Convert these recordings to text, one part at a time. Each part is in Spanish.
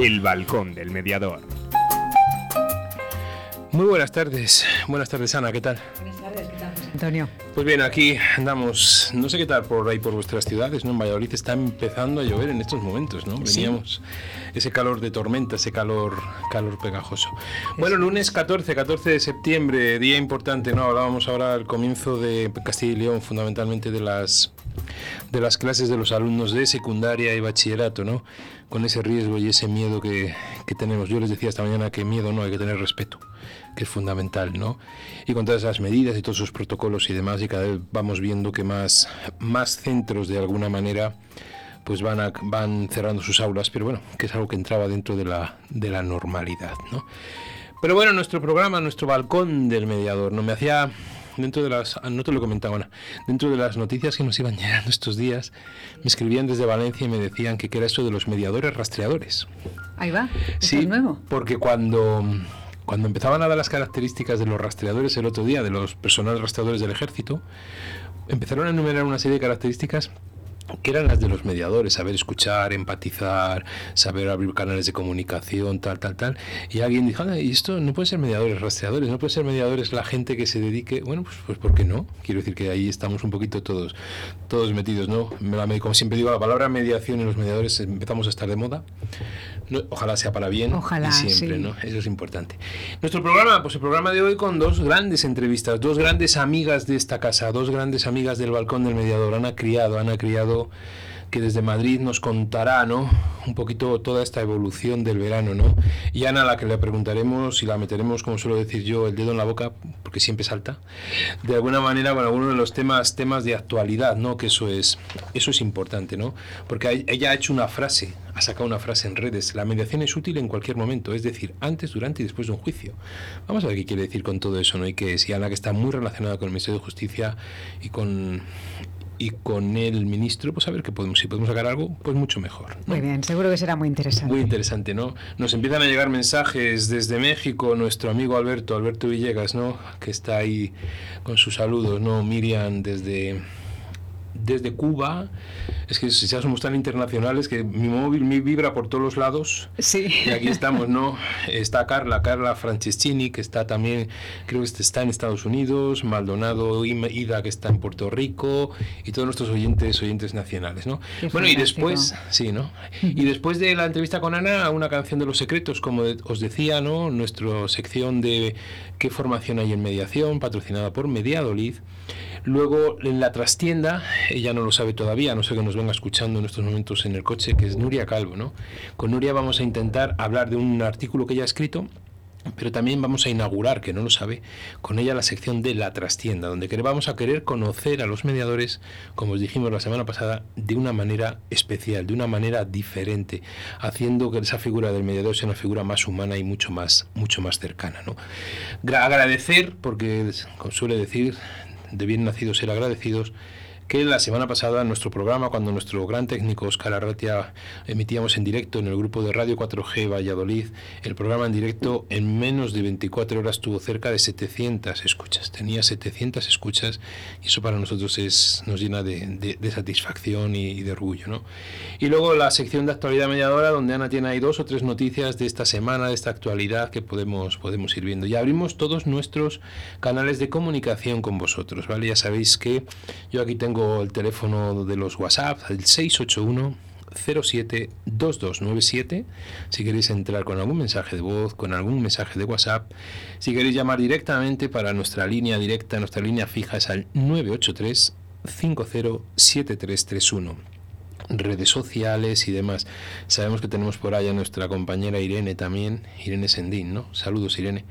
El balcón del mediador. Muy buenas tardes. Buenas tardes, Ana, ¿qué tal? Buenas tardes, ¿qué tal, José Antonio? Pues bien, aquí andamos, no sé qué tal por ahí por vuestras ciudades, ¿no? En Valladolid está empezando a llover en estos momentos, ¿no? Veníamos ese calor de tormenta, ese calor calor pegajoso. Bueno, lunes 14, 14 de septiembre, día importante, ¿no? Hablábamos ahora al comienzo de Castilla y León, fundamentalmente de las de las clases de los alumnos de secundaria y bachillerato, ¿no? Con ese riesgo y ese miedo que, que tenemos. Yo les decía esta mañana que miedo no, hay que tener respeto que es fundamental, ¿no? Y con todas esas medidas y todos esos protocolos y demás, y cada vez vamos viendo que más, más centros de alguna manera pues van, a- van cerrando sus aulas, pero bueno, que es algo que entraba dentro de la, de la normalidad, ¿no? Pero bueno, nuestro programa, nuestro balcón del mediador, ¿no? Me hacía, dentro de las, ah, no te lo comentaba, Ana, dentro de las noticias que nos iban llegando estos días, me escribían desde Valencia y me decían que qué era eso de los mediadores rastreadores. Ahí va, ¿esto Sí, es nuevo? porque cuando, cuando empezaban a dar las características de los rastreadores el otro día, de los personales rastreadores del ejército, empezaron a enumerar una serie de características que eran las de los mediadores, saber escuchar, empatizar, saber abrir canales de comunicación, tal, tal, tal. Y alguien dijo, "Anda, y esto no puede ser mediadores rastreadores, no puede ser mediadores la gente que se dedique, bueno, pues, pues ¿por qué no? Quiero decir que ahí estamos un poquito todos, todos metidos, ¿no? Como siempre digo, la palabra mediación y los mediadores empezamos a estar de moda. No, ojalá sea para bien Ojalá, y siempre, sí. ¿no? Eso es importante. Nuestro programa, pues el programa de hoy con dos grandes entrevistas, dos grandes amigas de esta casa, dos grandes amigas del balcón del mediador. Ana Criado, Ana Criado, que desde Madrid nos contará, ¿no? Un poquito toda esta evolución del verano, ¿no? Y Ana, a la que le preguntaremos y la meteremos, como suelo decir yo, el dedo en la boca, porque siempre salta, de alguna manera con alguno de los temas, temas de actualidad, ¿no? Que eso es, eso es importante, ¿no? Porque ella ha hecho una frase, ha sacado una frase en redes, la mediación es útil en cualquier momento, es decir, antes, durante y después de un juicio. Vamos a ver qué quiere decir con todo eso, ¿no? Y que si Ana, que está muy relacionada con el Ministerio de Justicia y con y con el ministro, pues a ver que podemos, si podemos sacar algo, pues mucho mejor. ¿no? Muy bien, seguro que será muy interesante. Muy interesante, ¿no? Nos empiezan a llegar mensajes desde México, nuestro amigo Alberto, Alberto Villegas, ¿no? Que está ahí con sus saludos, ¿no? Miriam desde desde Cuba. Es que si ya somos tan internacionales que mi móvil me vibra por todos los lados. Sí. Y aquí estamos, ¿no? Está Carla, Carla Franceschini, que está también, creo que está en Estados Unidos, Maldonado Ida, que está en Puerto Rico, y todos nuestros oyentes, oyentes nacionales, ¿no? Qué bueno, y después, sí, ¿no? Y después de la entrevista con Ana, una canción de los secretos, como os decía, ¿no? Nuestra sección de qué formación hay en mediación, patrocinada por Mediadolid. Luego, en la trastienda, ella no lo sabe todavía, no sé que nos venga escuchando en estos momentos en el coche, que es Nuria Calvo, ¿no? Con Nuria vamos a intentar hablar de un artículo que ella ha escrito, pero también vamos a inaugurar, que no lo sabe, con ella la sección de la trastienda, donde vamos a querer conocer a los mediadores, como os dijimos la semana pasada, de una manera especial, de una manera diferente, haciendo que esa figura del mediador sea una figura más humana y mucho más, mucho más cercana. ¿no? Gra- agradecer, porque como suele decir, de bien nacidos ser agradecidos, que la semana pasada en nuestro programa, cuando nuestro gran técnico Oscar Arratia emitíamos en directo en el grupo de Radio 4G Valladolid, el programa en directo en menos de 24 horas tuvo cerca de 700 escuchas. Tenía 700 escuchas y eso para nosotros es, nos llena de, de- satisfacción y, y de orgullo. ¿no? Y luego la sección de actualidad mediadora, donde Ana tiene ahí dos o tres noticias de esta semana, de esta actualidad que podemos, podemos ir viendo. Y abrimos todos nuestros canales de comunicación con vosotros, ¿vale? Ya sabéis que yo aquí tengo el teléfono de los WhatsApp, el 681 07 2297 si queréis entrar con algún mensaje de voz, con algún mensaje de WhatsApp, si queréis llamar directamente para nuestra línea directa, nuestra línea fija es al 983 507331 redes sociales y demás. Sabemos que tenemos por allá nuestra compañera Irene también, Irene Sendín, ¿no? Saludos Irene.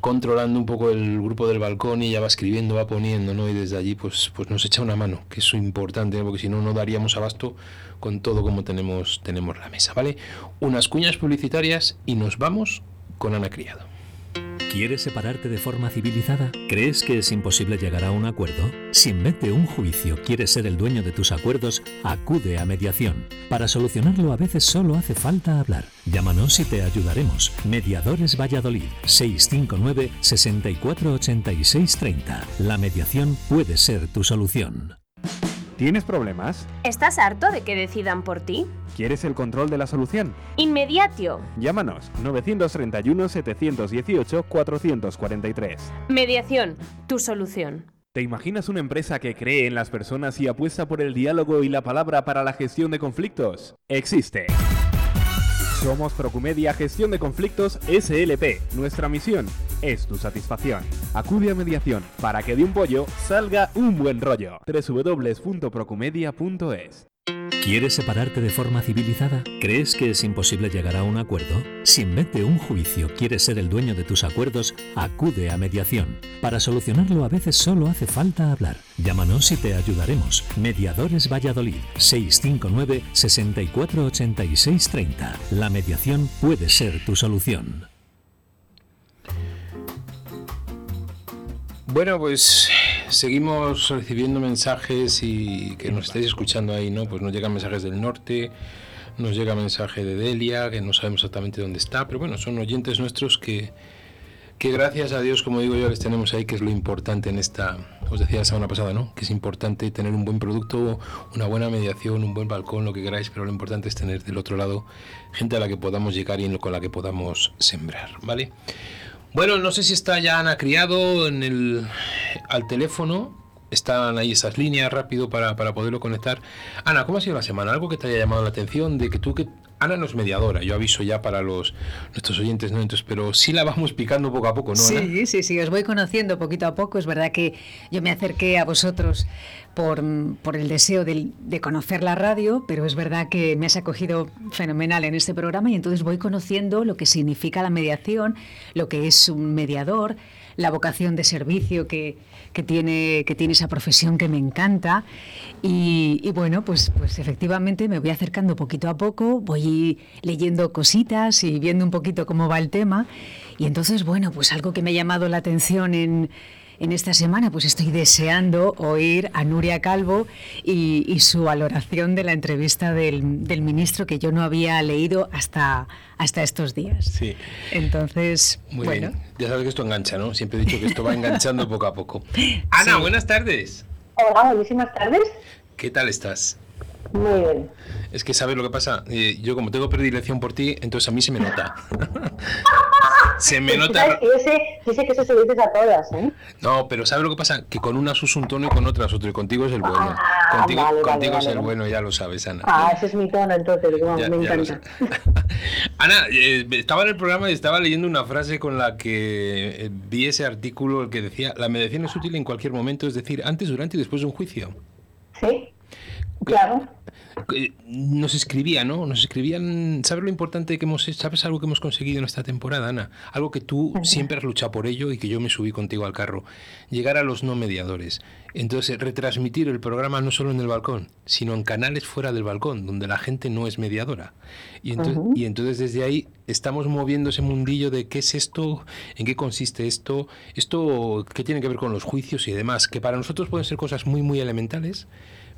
Controlando un poco el grupo del balcón y ella va escribiendo, va poniendo, ¿no? Y desde allí pues, pues nos echa una mano, que es importante, ¿no? porque si no, no daríamos abasto con todo como tenemos, tenemos la mesa, ¿vale? Unas cuñas publicitarias y nos vamos con Ana Criado. ¿Quieres separarte de forma civilizada? ¿Crees que es imposible llegar a un acuerdo? Si en vez de un juicio quieres ser el dueño de tus acuerdos, acude a mediación. Para solucionarlo a veces solo hace falta hablar. Llámanos y te ayudaremos. Mediadores Valladolid 659 64 86 30. La mediación puede ser tu solución. ¿Tienes problemas? ¿Estás harto de que decidan por ti? ¿Quieres el control de la solución? Inmediatio. Llámanos 931-718-443. Mediación, tu solución. ¿Te imaginas una empresa que cree en las personas y apuesta por el diálogo y la palabra para la gestión de conflictos? Existe. Somos Procumedia Gestión de Conflictos SLP. Nuestra misión es tu satisfacción. Acude a mediación para que de un pollo salga un buen rollo. www.procumedia.es ¿Quieres separarte de forma civilizada? ¿Crees que es imposible llegar a un acuerdo? Si en vez de un juicio quieres ser el dueño de tus acuerdos, acude a mediación. Para solucionarlo a veces solo hace falta hablar. Llámanos y te ayudaremos. Mediadores Valladolid 659 648630. La mediación puede ser tu solución. Bueno, pues seguimos recibiendo mensajes y que nos estáis escuchando ahí, ¿no? Pues nos llegan mensajes del norte, nos llega mensaje de Delia, que no sabemos exactamente dónde está, pero bueno, son oyentes nuestros que, que gracias a Dios, como digo yo, les tenemos ahí, que es lo importante en esta, os decía la semana pasada, ¿no? Que es importante tener un buen producto, una buena mediación, un buen balcón, lo que queráis, pero lo importante es tener del otro lado gente a la que podamos llegar y con la que podamos sembrar, ¿vale? Bueno, no sé si está ya Ana Criado en el, al teléfono. Están ahí esas líneas rápido para, para poderlo conectar. Ana, ¿cómo ha sido la semana? ¿Algo que te haya llamado la atención de que tú que Ana no es mediadora, yo aviso ya para los nuestros oyentes, ¿no? Entonces, pero sí la vamos picando poco a poco, ¿no? Sí, sí, sí, os voy conociendo poquito a poco. Es verdad que yo me acerqué a vosotros por, por el deseo de, conocer la radio, pero es verdad que me has acogido fenomenal en este programa y entonces voy conociendo lo que significa la mediación, lo que es un mediador, la vocación de servicio que, que tiene, que tiene esa profesión que me encanta. Y, y, bueno, pues, pues efectivamente me voy acercando poquito a poco, voy leyendo cositas y viendo un poquito cómo va el tema. Y entonces, bueno, pues algo que me ha llamado la atención en, en esta semana, pues estoy deseando oír a Nuria Calvo y, y su valoración de la entrevista del, del, ministro que yo no había leído hasta, hasta estos días. Sí. Entonces, Muy bueno. bien. Ya sabes que esto engancha, ¿no? Siempre he dicho que esto va enganchando poco a poco. Ana, Sí. buenas tardes. Hola, buenísimas tardes. ¿Qué tal estás? Muy bien. Es que sabes lo que pasa. Eh, yo como tengo predilección por ti, entonces a mí se me nota. se me ¿Sabes nota. sé que eso se lo dices a todas, ¿eh? No, pero ¿sabes lo que pasa? Que con unas usa un tono y con otras otro. Y contigo es el bueno. Ah, contigo vale, vale, contigo es vale, el bueno, ya lo sabes, Ana. Ah, ese es mi tono, entonces, Ya- me encanta. Ana, eh, estaba en el programa y estaba leyendo una frase con la que eh, vi ese artículo que decía, la mediación es útil en cualquier momento, es decir, antes, durante y después de un juicio. Sí, claro. Eh, Nos escribía, ¿no? Nos escribían, ¿sabes lo importante que hemos hecho? ¿Sabes algo que hemos conseguido en esta temporada, Ana? Algo que tú siempre has luchado por ello y que yo me subí contigo al carro. Llegar a los no mediadores. Entonces, retransmitir el programa no solo en el balcón, sino en canales fuera del balcón, donde la gente no es mediadora. Y entonces, y entonces desde ahí estamos moviendo ese mundillo de qué es esto, en qué consiste esto, esto qué tiene que ver con los juicios y demás, que para nosotros pueden ser cosas muy, muy elementales,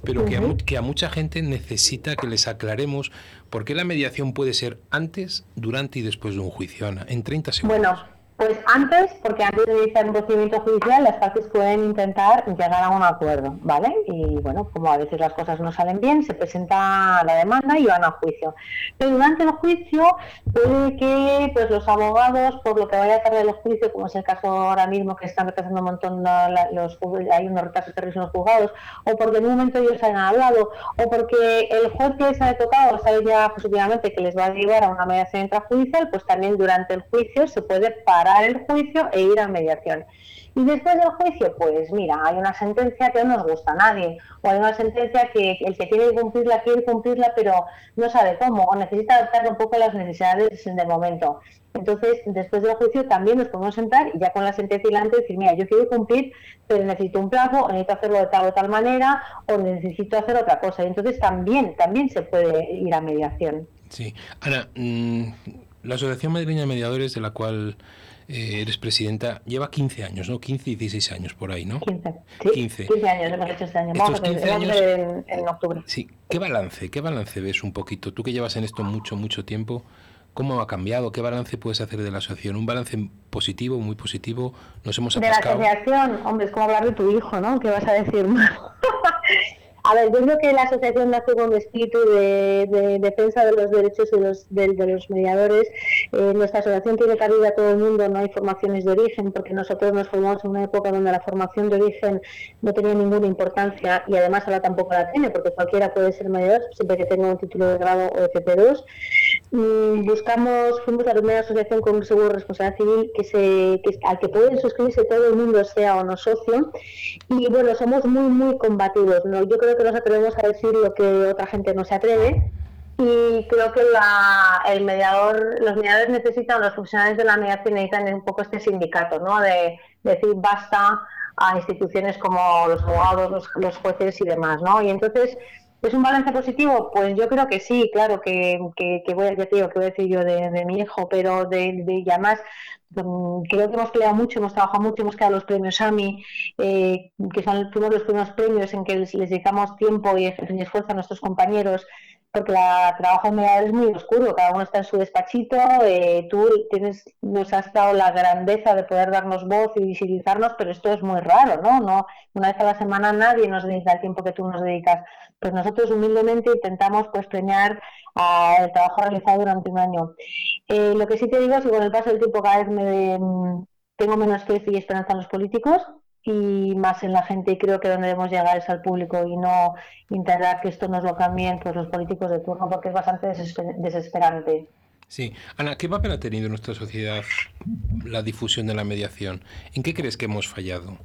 pero que, a, que a mucha gente necesita que les aclaremos por qué la mediación puede ser antes, durante y después de un juicio, Ana, en 30 segundos. Bueno, pues antes, porque antes de iniciar un procedimiento judicial, las partes pueden intentar llegar a un acuerdo, ¿vale? Y bueno, como a veces las cosas no salen bien, se presenta la demanda y van a juicio. Pero durante el juicio puede que pues los abogados, por lo que vaya a tardar el juicio, como es el caso ahora mismo que están retrasando un montón la- los hay unos retrasos terribles los juzgados, o porque en un momento ellos han hablado, o porque el juez que les ha tocado sabe ya positivamente que les va a llevar a una mediación intrajudicial, pues también durante el juicio se puede parar el juicio e ir a mediación. Y después del juicio, pues mira, hay una sentencia que no nos gusta a nadie, o hay una sentencia que el que tiene que cumplirla quiere cumplirla, pero no sabe cómo, o necesita adaptarla un poco a las necesidades del momento. Entonces, después del juicio también nos podemos sentar y ya con la sentencia delante decir, mira, yo quiero cumplir, pero necesito un plazo, o necesito hacerlo de tal o tal manera, o necesito hacer otra cosa. Y entonces también, también se puede ir a mediación. Sí. Ana, mm, la Asociación Madrileña de Mediadores, de la cual eh, eres presidenta, lleva 15 años, ¿no? 15 y 16 años por ahí, ¿no? 15. Sí, 15. 15 años hemos hecho este año. Estos Vamos a ver, 15 vamos a años- en, en octubre. Sí, ¿qué balance? ¿Qué balance ves un poquito? Tú que llevas en esto mucho, mucho tiempo, ¿cómo ha cambiado? ¿Qué balance puedes hacer de la asociación? ¿Un balance positivo, muy positivo? ¿Nos hemos De la atascado? asociación, hombre, es como hablar de tu hijo, ¿no? ¿Qué vas a decir? A ver, yo creo que la asociación nace con un espíritu de, defensa de los derechos de los, de, los mediadores. Eh, nuestra asociación tiene cabida a todo el mundo, no hay formaciones de origen, porque nosotros nos formamos en una época donde la formación de origen no tenía ninguna importancia y además ahora tampoco la tiene, porque cualquiera puede ser mediador, siempre que tenga un título de grado o FP2. Mm, buscamos, fuimos la primera asociación con un seguro de responsabilidad civil que se, que, al que pueden suscribirse todo el mundo, sea o no socio. Y bueno, somos muy, muy combativos. ¿no? Yo creo que nos atrevemos a decir lo que otra gente no se atreve. Y creo que la, el mediador, los mediadores necesitan, los profesionales de la mediación necesitan un poco este sindicato, ¿no? De, decir basta a instituciones como los abogados, los, los jueces y demás, ¿no? Y entonces ¿Es un balance positivo? Pues yo creo que sí, claro, que, que, voy, a, decir, que voy a decir yo de, mi hijo, pero de, de ya más, mm, creo que hemos peleado mucho, hemos trabajado mucho, hemos quedado los premios AMI, eh, que son los primeros premios en que les, dedicamos tiempo y esfuerzo a nuestros compañeros porque la trabajo en mediador es muy oscuro, cada uno está en su despachito, eh, tú tienes, nos has dado la grandeza de poder darnos voz y visibilizarnos, pero esto es muy raro, ¿no? no Una vez a la semana nadie nos dedica el tiempo que tú nos dedicas. Pues nosotros humildemente intentamos pues premiar el trabajo realizado durante un año. Eh, lo que sí te digo es que con el paso del tiempo cada vez me, mm, tengo menos fe y esperanza en los políticos, y más en la gente y creo que donde debemos llegar es al público y no intentar que esto nos lo cambien pues, los políticos de turno porque es bastante desesperante. Sí. Ana, ¿qué papel ha tenido en nuestra sociedad la difusión de la mediación? ¿En qué crees que hemos fallado?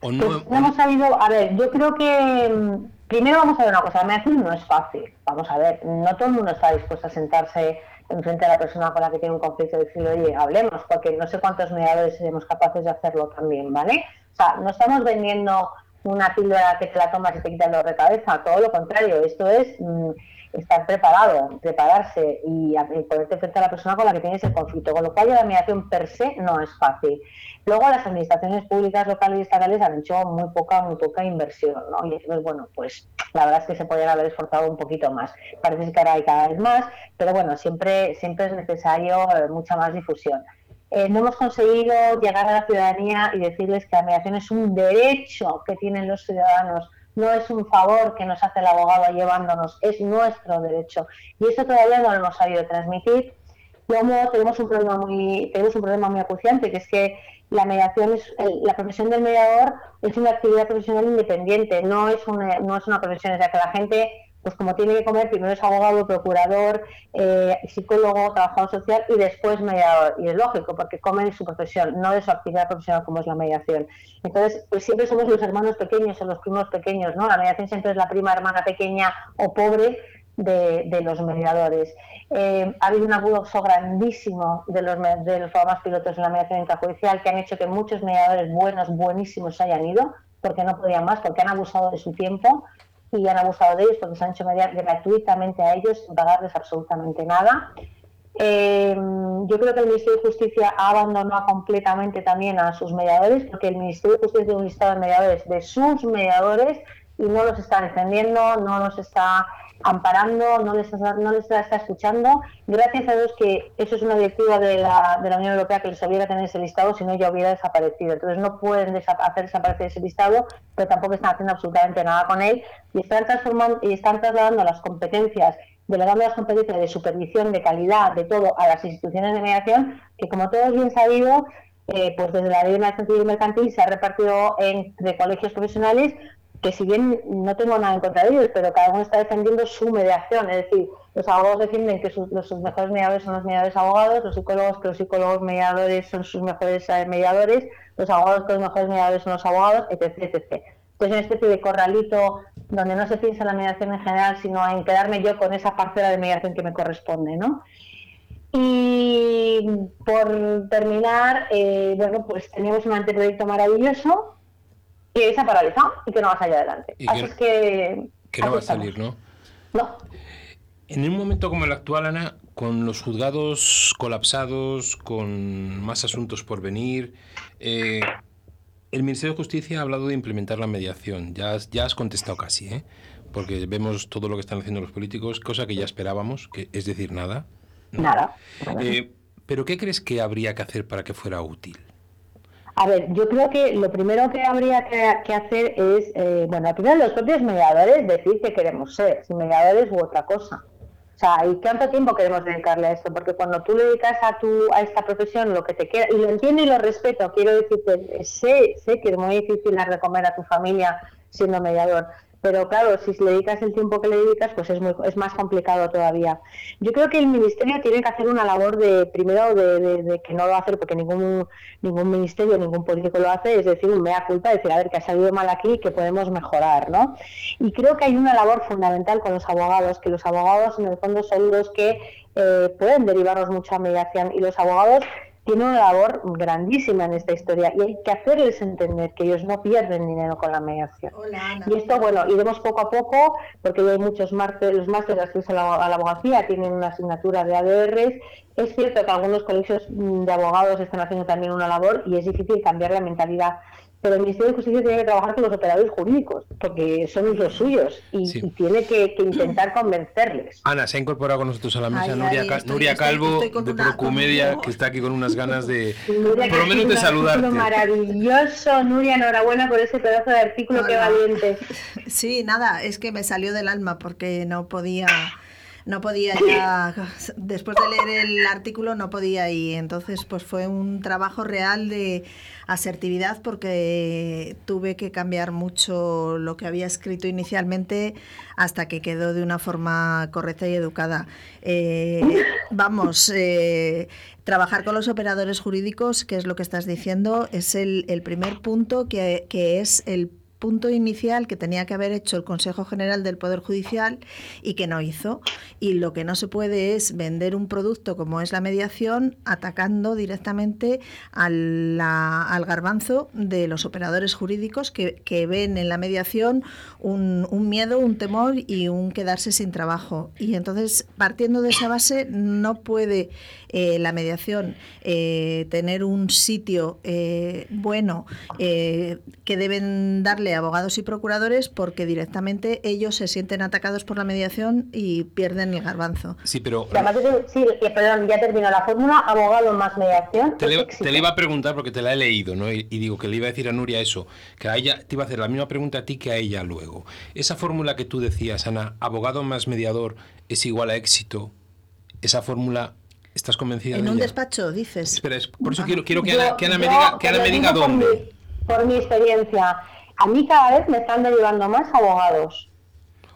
¿O no, pues hemos sabido, a ver, yo creo que mm, primero vamos a ver una cosa, la mediación no es fácil. Vamos a ver, no todo el mundo está dispuesto a sentarse enfrente a la persona con la que tiene un conflicto y decirle, oye, hablemos, porque no sé cuántos mediadores seremos capaces de hacerlo también, ¿vale? O sea, no estamos vendiendo una píldora que te la tomas y te quitas dolor de cabeza, todo lo contrario, esto es mm, estar preparado, prepararse y, ponerte frente a la persona con la que tienes el conflicto, con lo cual la mediación per se no es fácil. Luego las administraciones públicas locales y estatales han hecho muy poca, muy poca inversión, ¿no? Y entonces, bueno, pues la verdad es que se podrían haber esforzado un poquito más. Parece que ahora hay cada vez más, pero bueno, siempre, siempre es necesario mucha más difusión. Eh, no hemos conseguido llegar a la ciudadanía y decirles que la mediación es un derecho que tienen los ciudadanos, no es un favor que nos hace el abogado llevándonos, es nuestro derecho. Y eso todavía no lo hemos sabido transmitir. Luego tenemos un problema muy, tenemos un problema muy acuciante, que es que la mediación es, la profesión del mediador es una actividad profesional independiente, no es una, no es una profesión, o sea que la gente pues como tiene que comer, primero es abogado, procurador, eh, psicólogo, trabajador social y después mediador. Y es lógico, porque come de su profesión, no de su actividad profesional como es la mediación. Entonces, pues siempre somos los hermanos pequeños o los primos pequeños, ¿no? La mediación siempre es la prima hermana pequeña o pobre de, los mediadores. Eh, ha habido un abuso grandísimo de los, de los programas pilotos en la mediación intrajudicial que han hecho que muchos mediadores buenos, buenísimos, se hayan ido porque no podían más, porque han abusado de su tiempo y han abusado de ellos porque se han hecho mediar gratuitamente a ellos sin pagarles absolutamente nada. Eh, yo creo que el Ministerio de Justicia ha abandonado completamente también a sus mediadores, porque el Ministerio de Justicia tiene un listado de mediadores de sus mediadores y no los está defendiendo, no los está amparando, no les, no les está escuchando. Gracias a Dios que eso es una directiva de la, de la Unión Europea que les obliga a tener ese listado, si no ya hubiera desaparecido. Entonces no pueden hacer desaparecer ese listado, pero tampoco están haciendo absolutamente nada con él y están transformando y están trasladando las competencias delegando las competencias de supervisión, de calidad, de todo a las instituciones de mediación, que como todos bien sabido, eh, pues desde la ley de civil mercantil se ha repartido entre colegios profesionales que si bien no tengo nada en contra de ellos, pero cada uno está defendiendo su mediación, es decir, los abogados defienden que sus, los, mejores mediadores son los mediadores abogados, los psicólogos que los psicólogos mediadores son sus mejores eh, mediadores, los abogados que los mejores mediadores son los abogados, etc. etc. Entonces, una especie de corralito donde no se piensa en la mediación en general, sino en quedarme yo con esa parcela de mediación que me corresponde, ¿no? Y por terminar, eh, bueno, pues teníamos un anteproyecto maravilloso que se ha paralizado y que no va a salir adelante. Así es que... Que no va a salir, ¿no? No. En un momento como el actual, Ana, con los juzgados colapsados, con más asuntos por venir, eh, el Ministerio de Justicia ha hablado de implementar la mediación. Ya, ya has contestado casi, ¿eh? porque vemos todo lo que están haciendo los políticos, cosa que ya esperábamos, que es decir, nada. Nada. Eh, pero ¿qué crees que habría que hacer para que fuera útil? A ver, yo creo que lo primero que habría que, hacer es, eh, bueno, primero los propios mediadores decir que queremos ser, mediadores u otra cosa. O sea, ¿y cuánto tiempo queremos dedicarle a esto? Porque cuando tú le dedicas a tu, a esta profesión lo que te queda, y lo entiendo y lo respeto, quiero decirte, sé, sé que es muy difícil dar de comer a tu familia siendo mediador, pero claro, si le dedicas el tiempo que le dedicas, pues es, muy, es más complicado todavía. Yo creo que el ministerio tiene que hacer una labor de, primero, de, que no lo hace porque ningún, ningún ministerio, ningún político lo hace, es decir, un mea culpa, decir, a ver, que ha salido mal aquí y que podemos mejorar, ¿no? Y creo que hay una labor fundamental con los abogados, que los abogados en el fondo son los que eh, pueden derivarnos mucho mediación y los abogados tiene una labor grandísima en esta historia y hay que hacerles entender que ellos no pierden dinero con la mediación. y esto, bueno, iremos poco a poco porque hay muchos másteres, los másteres de a la, a la abogacía tienen una asignatura de ADRs. Es cierto que algunos colegios de abogados están haciendo también una labor y es difícil cambiar la mentalidad pero el Ministerio de Justicia tiene que trabajar con los operadores jurídicos, porque son los suyos, y, tiene que, intentar convencerles. Ana, se ha incorporado con nosotros a la mesa Nuria, Calvo, de Procumedia, que está aquí con unas ganas de, por lo menos de saludarte. Maravilloso, Nuria, enhorabuena por ese pedazo de artículo, qué valiente. Sí, nada, es que me salió del alma, porque no podía no podía ya, después de leer el artículo no podía y entonces pues fue un trabajo real de asertividad porque tuve que cambiar mucho lo que había escrito inicialmente hasta que quedó de una forma correcta y educada. Eh, vamos, eh, trabajar con los operadores jurídicos, que es lo que estás diciendo, es el, el primer punto que, que es el punto inicial que tenía que haber hecho el Consejo General del Poder Judicial y que no hizo. Y lo que no se puede es vender un producto como es la mediación atacando directamente al, al garbanzo de los operadores jurídicos que, que ven en la mediación un, un, miedo, un temor y un quedarse sin trabajo. Y entonces, partiendo de esa base, no puede eh, la mediación eh, tener un sitio eh, bueno que deben darle abogados y procuradores porque directamente ellos se sienten atacados por la mediación y pierden el garbanzo. Sí, pero... sí, perdón, ya terminó la fórmula, abogado más mediación. Te le, iba a preguntar porque te la he leído, ¿no? Y, digo que le iba a decir a Nuria eso, que a ella te iba a hacer la misma pregunta a ti que a ella luego. Esa fórmula que tú decías, Ana, abogado más mediador es igual a éxito, esa fórmula ¿Estás convencida? En un despacho, dices. Espera, por eso quiero, quiero que, Ana, me diga, que Ana me diga dónde. por mi experiencia, a mí cada vez me están derivando más abogados.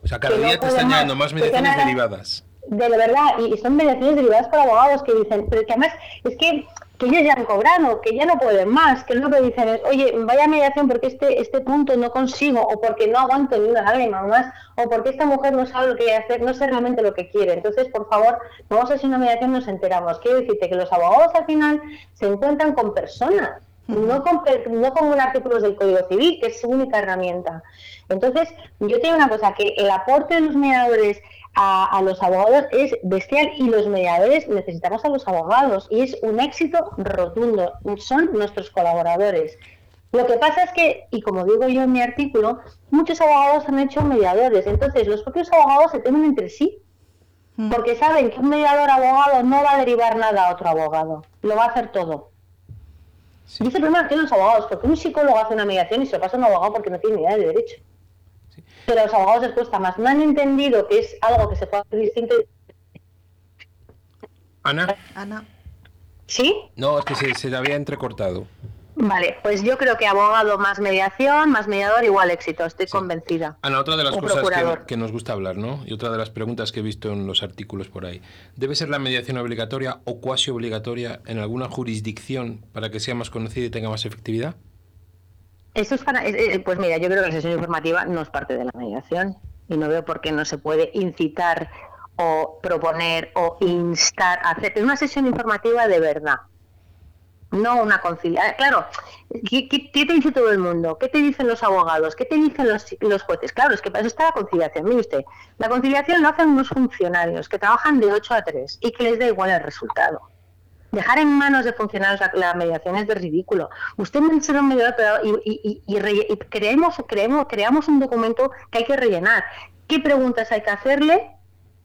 O sea, cada día te están llegando más mediaciones derivadas. De verdad, y son mediaciones derivadas por abogados que dicen, pero que además es que, que ellos ya han cobrado, que ya no pueden más, que lo que dicen es, oye, vaya mediación porque este, este punto no consigo, o porque no aguanto ni una lágrima más, o porque esta mujer no sabe lo que quiere hacer, no sé realmente lo que quiere. Entonces, por favor, vamos a hacer una mediación, nos enteramos. Quiero decirte que los abogados al final se encuentran con personas no con, no con artículos del Código Civil, que es su única herramienta. Entonces, yo tengo una cosa, que el aporte de los mediadores a, los abogados es bestial y los mediadores necesitamos a los abogados y es un éxito rotundo, son nuestros colaboradores. Lo que pasa es que, y como digo yo en mi artículo, muchos abogados han hecho mediadores, entonces los propios abogados se temen entre sí, porque saben que un mediador abogado no va a derivar nada a otro abogado, lo va a hacer todo. Sí. Dice primero que los abogados, porque un psicólogo hace una mediación y se lo pasa a un abogado porque no tiene ni idea de derecho. Pero los abogados les cuesta más. No han entendido que es algo que se puede hacer distinto. Ana. Ana. ¿Sí? No, es que se, se había entrecortado. Vale, pues yo creo que abogado más mediación, más mediador igual éxito, estoy convencida. Ana, otra de las cosas que, nos gusta hablar, ¿no? Y otra de las preguntas que he visto en los artículos por ahí. ¿Debe ser la mediación obligatoria o cuasi obligatoria en alguna jurisdicción para que sea más conocida y tenga más efectividad? Eso es para, eh, eh, pues mira, yo creo que la sesión informativa no es parte de la mediación y no veo por qué no se puede incitar o proponer o instar a hacer una sesión informativa de verdad no una conciliación. Claro, ¿qué, te dice todo el mundo? ¿Qué te dicen los abogados? ¿Qué te dicen los, jueces? Claro, es que para eso está la conciliación. Mire usted, la conciliación lo hacen unos funcionarios que trabajan de 8 a 3 y que les da igual el resultado. Dejar en manos de funcionarios la, mediación es de ridículo. Usted me ser un mediador y, y, creemos, creemos, creamos un documento que hay que rellenar. ¿Qué preguntas hay que hacerle?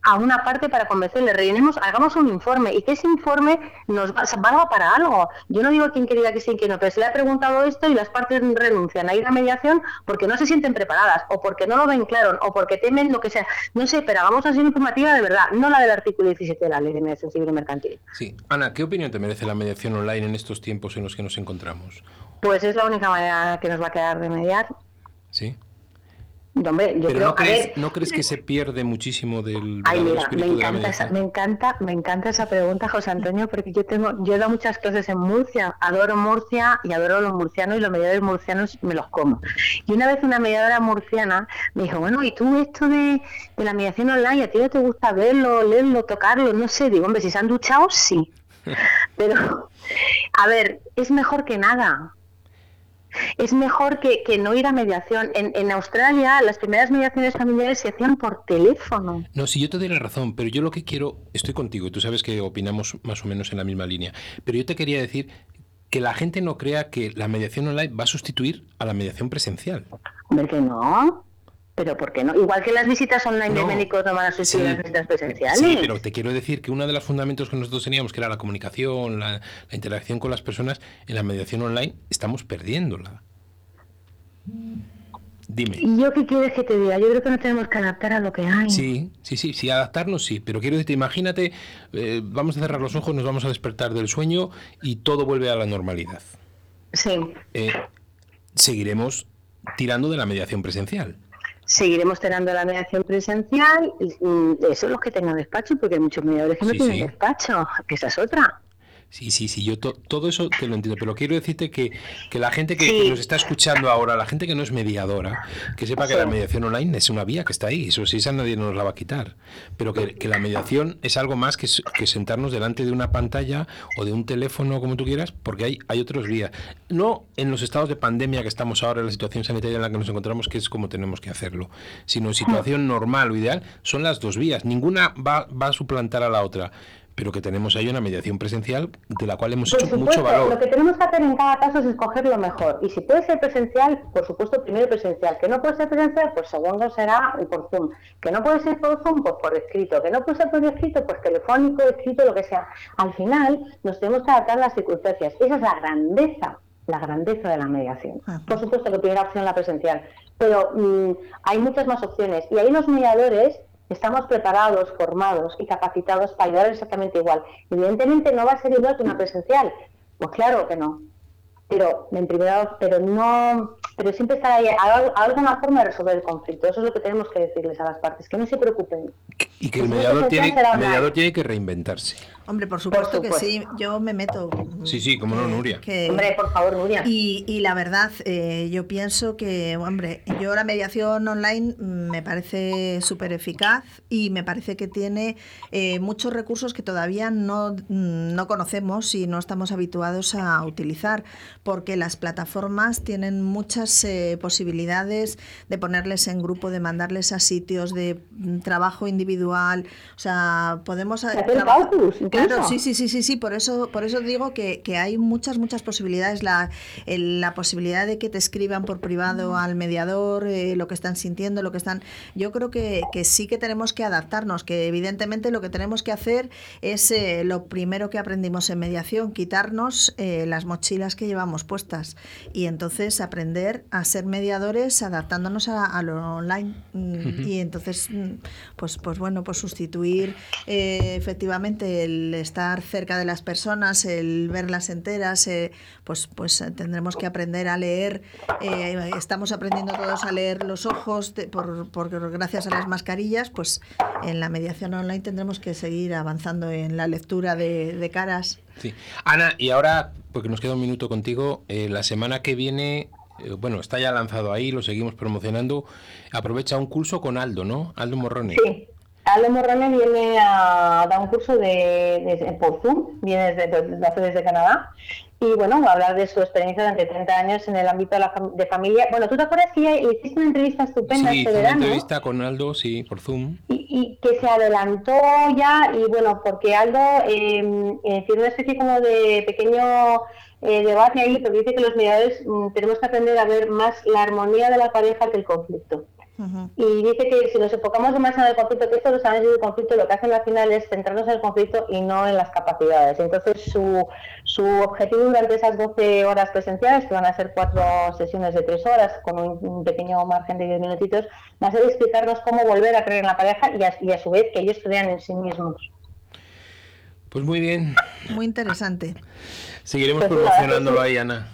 A una parte para convencerle, rellenemos, hagamos un informe y que ese informe nos valga para algo. Yo no digo quién quería que sí quién no, pero se le ha preguntado esto y las partes renuncian a ir a mediación porque no se sienten preparadas o porque no lo ven claro o porque temen lo que sea. No sé, pero hagamos así informativa de verdad, no la del artículo 17 de la Ley de Mediación Civil y Mercantil. Sí. Ana, ¿qué opinión te merece la mediación online en estos tiempos en los que nos encontramos? Pues es la única manera que nos va a quedar de mediar. Sí. Hombre, yo Pero creo, no crees, ver, ¿no crees que se pierde muchísimo del Ay, mira, me encanta, esa, me encanta, me encanta esa pregunta, José Antonio, porque yo tengo, yo he dado muchas clases en Murcia, adoro Murcia y adoro los murcianos y los mediadores murcianos me los como. Y una vez una mediadora murciana me dijo, bueno, ¿y tú esto de, de la mediación online, a ti no te gusta verlo, leerlo, tocarlo? No sé, digo, hombre, si se han duchado, sí. Pero, a ver, es mejor que nada. Es mejor que, que no ir a mediación. En, en Australia, las primeras mediaciones familiares se hacían por teléfono. No, si yo te doy la razón, pero yo lo que quiero, estoy contigo, y tú sabes que opinamos más o menos en la misma línea, pero yo te quería decir que la gente no crea que la mediación online va a sustituir a la mediación presencial. Hombre, que no. Pero ¿por qué no? Igual que las visitas online de médicos no van a sustituir Sí. las visitas presenciales. Sí, pero te quiero decir que uno de los fundamentos que nosotros teníamos, que era la comunicación, la, la interacción con las personas, en la mediación online estamos perdiéndola. Dime. ¿Y yo qué quieres que te diga? Yo creo que nos tenemos que adaptar a lo que hay. Sí, sí, sí, sí, adaptarnos sí, pero quiero decirte, imagínate, eh, vamos a cerrar los ojos, nos vamos a despertar del sueño y todo vuelve a la normalidad. Sí. Eh, seguiremos tirando de la mediación presencial. Seguiremos teniendo la mediación presencial. Eso es los que tengan despacho, porque hay muchos mediadores que no Sí, tienen sí. despacho, que esa es otra. Sí, sí, sí, yo to- todo eso te lo entiendo, pero quiero decirte que, que la gente que, Sí. que nos está escuchando ahora, la gente que no es mediadora, que sepa que Sí. la mediación online es una vía que está ahí, eso sí, esa nadie nos la va a quitar, pero que, que la mediación es algo más que, que sentarnos delante de una pantalla o de un teléfono, como tú quieras, porque hay, hay otras vías. No en los estados de pandemia que estamos ahora, en la situación sanitaria en la que nos encontramos, que es como tenemos que hacerlo, sino en situación normal o ideal, son las dos vías, ninguna va, va a suplantar a la otra. Pero que tenemos ahí una mediación presencial de la cual hemos Por hecho mucho valor. lo que tenemos que hacer en cada caso es escoger lo mejor. Y si puede ser presencial, por supuesto, primero presencial. Que no puede ser presencial, pues segundo será por Zoom. Que no puede ser por Zoom, pues por escrito. Que no puede ser por escrito, pues telefónico, escrito, lo que sea. Al final, nos tenemos que adaptar a las circunstancias. Esa es la grandeza, la grandeza de la mediación. Ajá. Por supuesto que primera opción la presencial. Pero mm, hay muchas más opciones. Y ahí los mediadores estamos preparados, formados y capacitados para ayudar exactamente igual. Evidentemente no va a ser igual que una presencial. Pues claro que no. Pero en primera, pero no, pero siempre estar ahí, alguna forma de resolver el conflicto. Eso es lo que tenemos que decirles a las partes, que no se preocupen. Y que el mediador tiene, el mediador tiene que reinventarse. Hombre, por supuesto, que supuesto. sí, yo me meto. Sí, sí, cómo no, que- Nuria. que- Hombre, por favor, Nuria. Y, y la verdad, eh, yo pienso que, hombre, yo la mediación online me parece súper eficaz y me parece que tiene eh, muchos recursos que todavía no, mm, no conocemos y no estamos habituados a utilizar, porque las plataformas tienen muchas eh, posibilidades de ponerles en grupo, de mandarles a sitios de mm, trabajo individual, o sea, podemos... hacer trabajar- caucus. Claro, sí, sí, sí, sí, sí, por eso, por eso digo que, que hay muchas, muchas posibilidades. La, el- la posibilidad de que te escriban por privado al mediador, eh, lo que están sintiendo, lo que están. Yo creo que, que sí que tenemos que adaptarnos, que evidentemente lo que tenemos que hacer es eh, lo primero que aprendimos en mediación, quitarnos eh, las mochilas que llevamos puestas y entonces aprender a ser mediadores adaptándonos a, a lo online. Mm, Y entonces, mm, pues, pues bueno, pues sustituir eh, efectivamente el estar cerca de las personas, el verlas enteras, eh, pues, pues tendremos que aprender a leer. eh, estamos aprendiendo todos a leer los ojos de- por, por- gracias a las mascarillas, pues en la mediación online tendremos que seguir avanzando en la lectura de, de caras. Sí. Ana, y ahora, porque nos queda un minuto contigo, eh, la semana que viene, eh, bueno, está ya lanzado ahí, lo seguimos promocionando. Aprovecha un curso con Aldo, ¿no? Aldo Morrone. Sí. Ale Morrone viene a dar un curso de, por Zoom, viene desde, desde Canadá, y bueno, hablar de su experiencia durante 30 años en el ámbito de la fam- de familia. Bueno, ¿tú te acuerdas que ya hiciste una entrevista estupenda Sí, este fue una verano? entrevista con Aldo, sí, por Zoom. y, y que se adelantó ya y bueno porque Aldo eh, eh, tiene una especie como de pequeño eh, debate ahí porque dice que los mediadores mm, tenemos que aprender a ver más la armonía de la pareja que el conflicto Y dice que si nos enfocamos demasiado en el conflicto, que estos los análisis de conflicto lo que hacen al final es centrarnos en el conflicto y no en las capacidades. Entonces, su, su objetivo durante esas 12 horas presenciales, que van a ser cuatro sesiones de tres horas con un, pequeño margen de 10 minutitos, va a ser explicarnos cómo volver a creer en la pareja y a, y a su vez que ellos crean en sí mismos. Pues muy bien. Muy interesante. Seguiremos pues promocionándolo ahí, Ana.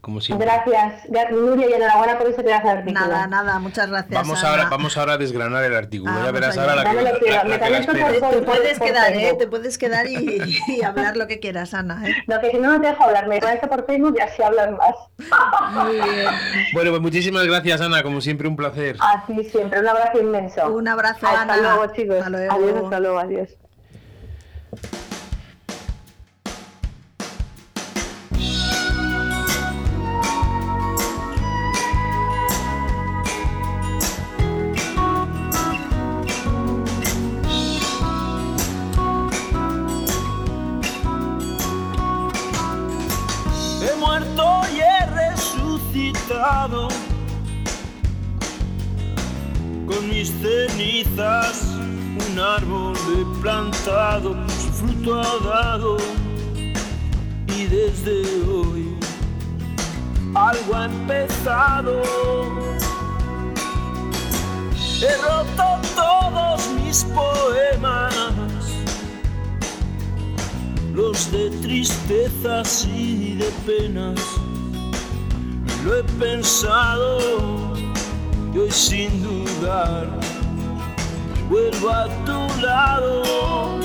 Como siempre. Gracias, Nuria, y enhorabuena por ese pedazo de artículo. Nada, nada, muchas gracias. Vamos, Ahora, vamos ahora a desgranar el artículo. ya verás ahora la que, Te puedes quedar, ¿eh? Te puedes quedar y, hablar lo que quieras, Ana. ¿eh? Lo que si no, no te dejo hablar. Me conecto por Facebook y así hablas más. Muy bien. Bueno, pues muchísimas gracias, Ana. Como siempre, un placer. Así siempre. Un abrazo inmenso. Un abrazo, hasta Ana. Hasta luego, chicos. Adiós, hasta luego, adiós. Un árbol he plantado, su fruto ha dado y desde hoy algo ha empezado. He roto todos mis poemas, los de tristezas y de penas lo he pensado y hoy sin dudar vuelvo a tu lado.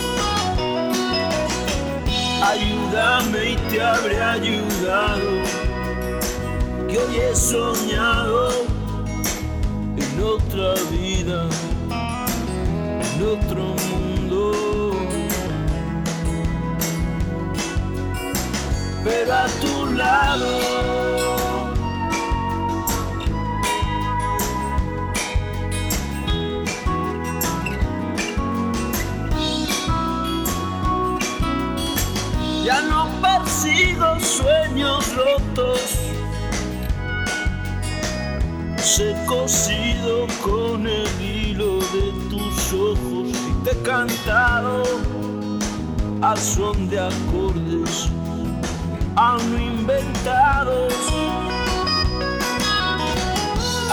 Ayúdame y te habré ayudado, que hoy he soñado en otra vida, en otro mundo. Pero a tu lado. Ya no persigo sueños rotos. He cosido con el hilo de tus ojos y te he cantado al son de acordes aún inventados.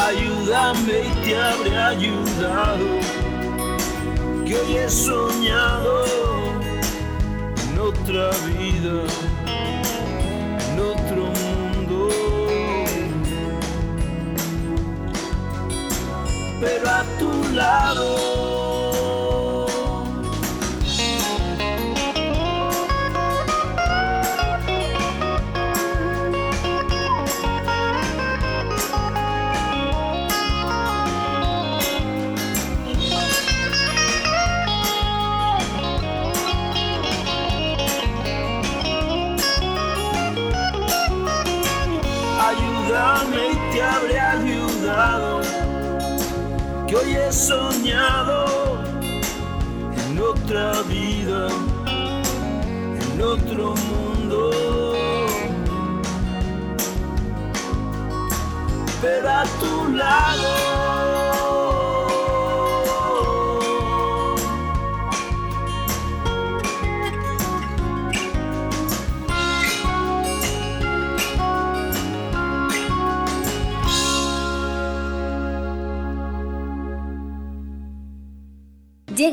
Ayúdame y te habré ayudado, que hoy he soñado otra vida, en otro mundo. Pero a tu lado.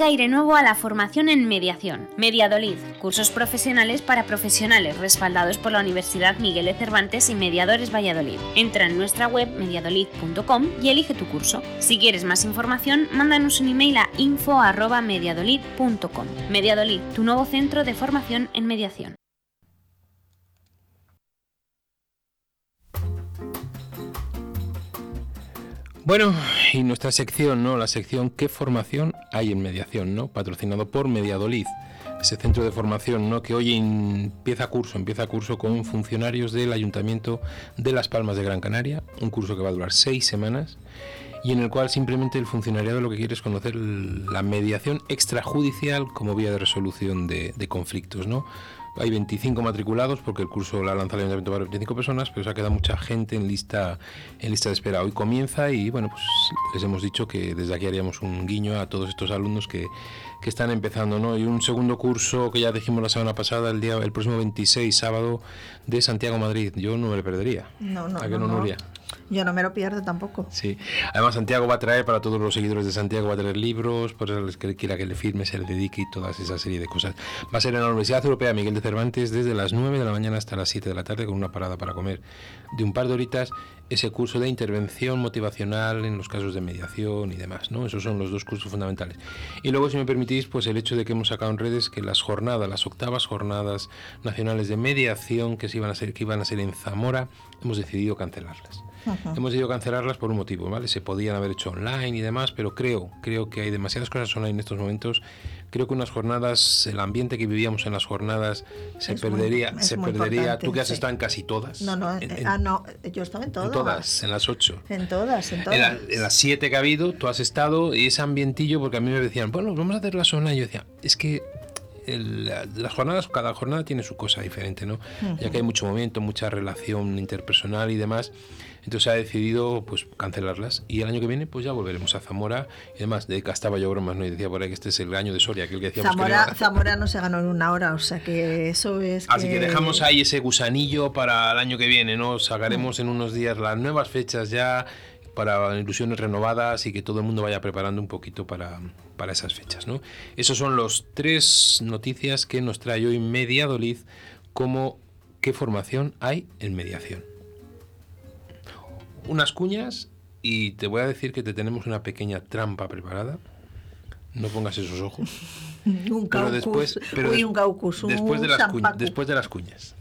Aire nuevo a la formación en mediación. Mediadolid, cursos profesionales para profesionales respaldados por la Universidad Miguel de Cervantes y Mediadores Valladolid. Entra en nuestra web mediadolid.com y elige tu curso. Si quieres más información, mándanos un email a info@mediadolid.com. Mediadolid, tu nuevo centro de formación en mediación. Bueno, y nuestra sección, ¿no? La sección ¿Qué formación hay en mediación? ¿no? Patrocinado por Mediadolid, ese centro de formación, ¿no? Que hoy empieza curso, empieza curso con funcionarios del Ayuntamiento de Las Palmas de Gran Canaria, un curso que va a durar seis semanas y en el cual simplemente el funcionariado lo que quiere es conocer la mediación extrajudicial como vía de resolución de, de conflictos, ¿no? Hay 25 matriculados porque el curso la lanza el ayuntamiento para 25 personas, pero se ha quedado mucha gente en lista en lista de espera. Hoy comienza y bueno, pues les hemos dicho que desde aquí haríamos un guiño a todos estos alumnos que, que están empezando, ¿no? Y un segundo curso que ya dijimos la semana pasada, el día el próximo 26 sábado de Santiago Madrid. Yo no me lo perdería. No, no, ¿A que no, no, no. Yo no me lo pierdo tampoco. Sí, además Santiago va a traer para todos los seguidores de Santiago, va a traer libros, por el que quiera que le firme, se le dedique y toda esa serie de cosas. Va a ser en la Universidad Europea Miguel de Cervantes desde las 9 de la mañana hasta las 7 de la tarde con una parada para comer de un par de horitas ese curso de intervención motivacional en los casos de mediación y demás, ¿no? Esos son los dos cursos fundamentales. Y luego, si me permitís, pues el hecho de que hemos sacado en redes que las jornadas, las octavas jornadas nacionales de mediación que se iban a ser, que iban a ser en Zamora, hemos decidido cancelarlas. Hemos decidido cancelarlas por un motivo, ¿vale? Se podían haber hecho online y demás, pero creo, creo que hay demasiadas cosas online en estos momentos. Creo que unas jornadas, el ambiente que vivíamos en las jornadas se Es muy- perdería, es se muy perdería. Tú que has sí. estado en casi todas. No, no, En- eh, en- ah, no, yo estaba en todas. en todas, en las ocho. En todas, en todas. En, la- en las siete que ha habido, tú has estado y ese ambientillo, porque a mí me decían, bueno, vamos a hacer la zona. Y yo decía, es que el- la- las jornadas, cada jornada tiene su cosa diferente, ¿no? Ya que hay mucho movimiento, mucha relación interpersonal y demás. Entonces se ha decidido pues cancelarlas y el año que viene pues ya volveremos a Zamora y demás. De estaba yo bromas, ¿no? Y decía por ahí que este es el año de Soria, que el que decíamos que Zamora, no- Zamora no se ganó en una hora, o sea que eso es. Así que dejamos ahí ese gusanillo para el año que viene, ¿no? Sacaremos en unos días las nuevas fechas ya para ilusiones renovadas y que todo el mundo vaya preparando un poquito para, para esas fechas, ¿no? Esos son los tres noticias que nos trae hoy Mediadolid como qué formación hay en mediación. Unas cuñas y te voy a decir que te tenemos una pequeña trampa preparada. No pongas esos ojos. Un Pero caucus. después, pero Uy, des- un caucus. Un después de las cuñas, después de las cuñas.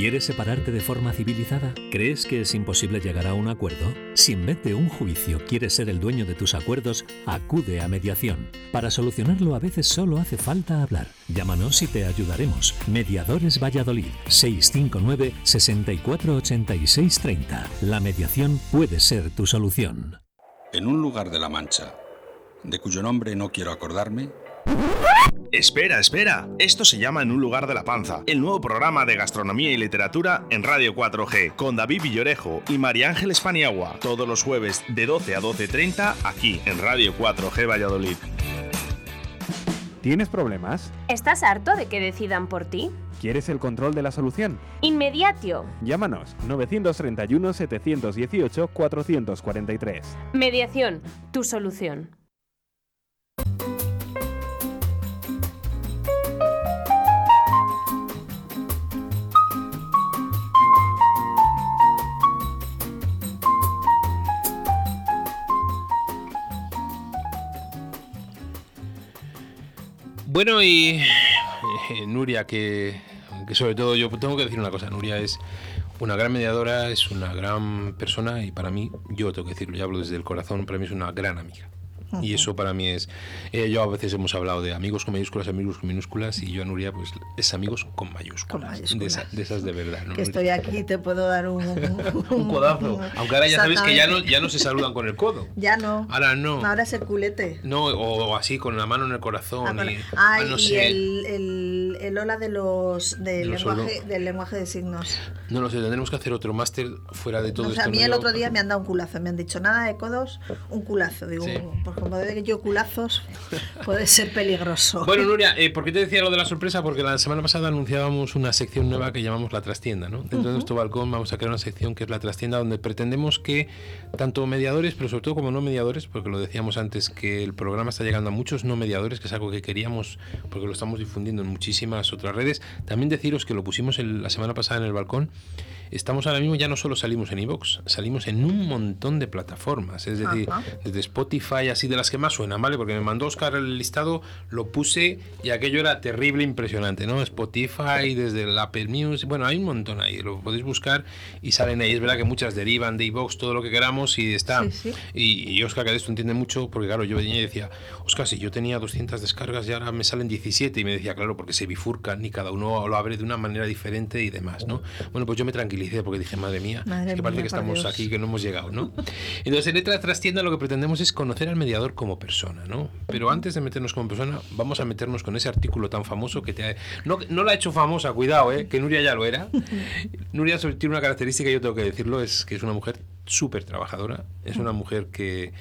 ¿Quieres separarte de forma civilizada? ¿Crees que es imposible llegar a un acuerdo? Si en vez de un juicio quieres ser el dueño de tus acuerdos, acude a mediación. Para solucionarlo a veces solo hace falta hablar. Llámanos y te ayudaremos. Mediadores Valladolid 659 648630. La mediación puede ser tu solución. En un lugar de la Mancha, de cuyo nombre no quiero acordarme, Espera, espera. Esto se llama En un lugar de la panza, el nuevo programa de gastronomía y literatura en Radio 4G, con David Villorejo y María Ángeles Paniagua, todos los jueves de 12 a 12.30 aquí en Radio 4G Valladolid. ¿Tienes problemas? ¿Estás harto de que decidan por ti? ¿Quieres el control de la solución? Inmediatio. Llámanos 931 718 443. Mediación, tu solución. Bueno, y eh, Nuria, que, que sobre todo yo tengo que decir una cosa, Nuria es una gran mediadora, es una gran persona y para mí, yo tengo que decirlo, yo hablo desde el corazón, para mí es una gran amiga. Y eso para mí es. eh, yo a veces hemos hablado de amigos con mayúsculas, amigos con minúsculas, y yo a Nuria, pues es amigos con mayúsculas. Con mayúsculas. De, esa- de esas de verdad. ¿no? Que estoy aquí y te puedo dar un. Un codazo. Aunque ahora ya sabes que ya no, ya no se saludan con el codo. Ya no. Ahora no. Ahora es el culete. No, o así, con la mano en el Ah, corazón. con- y, ah, ah, no y sé. el, el, el hola de los, del, De lenguaje, solo- del lenguaje de signos. No lo sé, tendremos que hacer otro máster fuera de todo o sea, a mí el otro día me han dado un culazo. Me han dicho nada de codos, un culazo. Digo, Sí. pues como veo que yo culazos, puede ser peligroso. Bueno, Nuria, eh, ¿por qué te decía lo de la sorpresa? Porque la semana pasada anunciábamos una sección nueva que llamamos La Trastienda, ¿no? Dentro de nuestro balcón vamos a crear una sección que es La Trastienda, donde pretendemos que tanto mediadores, pero sobre todo como no mediadores, porque lo decíamos antes, que el programa está llegando a muchos no mediadores, que es algo que queríamos, porque lo estamos difundiendo en muchísimas otras redes. También deciros que lo pusimos el- la semana pasada en el balcón. Estamos ahora mismo, ya no solo salimos en iVoox, salimos en un montón de plataformas, es decir, Ajá. desde Spotify, así de las que más suenan, ¿vale? Porque me mandó Oscar el listado, lo puse y aquello era terrible, impresionante, ¿no? Spotify, desde el Apple Music, bueno, hay un montón ahí, lo podéis buscar y salen ahí. Es verdad que muchas derivan de iVoox, todo lo que queramos y está. Sí, sí. Y, y Oscar que de esto entiende mucho, porque claro, yo venía y decía, Oscar, si yo tenía 200 descargas y ahora me salen 17, y me decía, claro, porque se bifurcan y cada uno lo abre de una manera diferente y demás, ¿no? Bueno, pues yo me tranquilicé porque dije, madre mía, Madre es que parece mía, que estamos Dios. aquí, que no hemos llegado, ¿no? Entonces, en Letra Trastienda lo que pretendemos es conocer al mediador mediador como persona, ¿no? Pero antes de meternos como persona, vamos a meternos con ese artículo tan famoso que te ha... No, no la ha hecho famosa, cuidado, ¿eh? que Nuria ya lo era. Nuria tiene una característica, yo tengo que decirlo, es que es una mujer súper trabajadora, es una mujer que,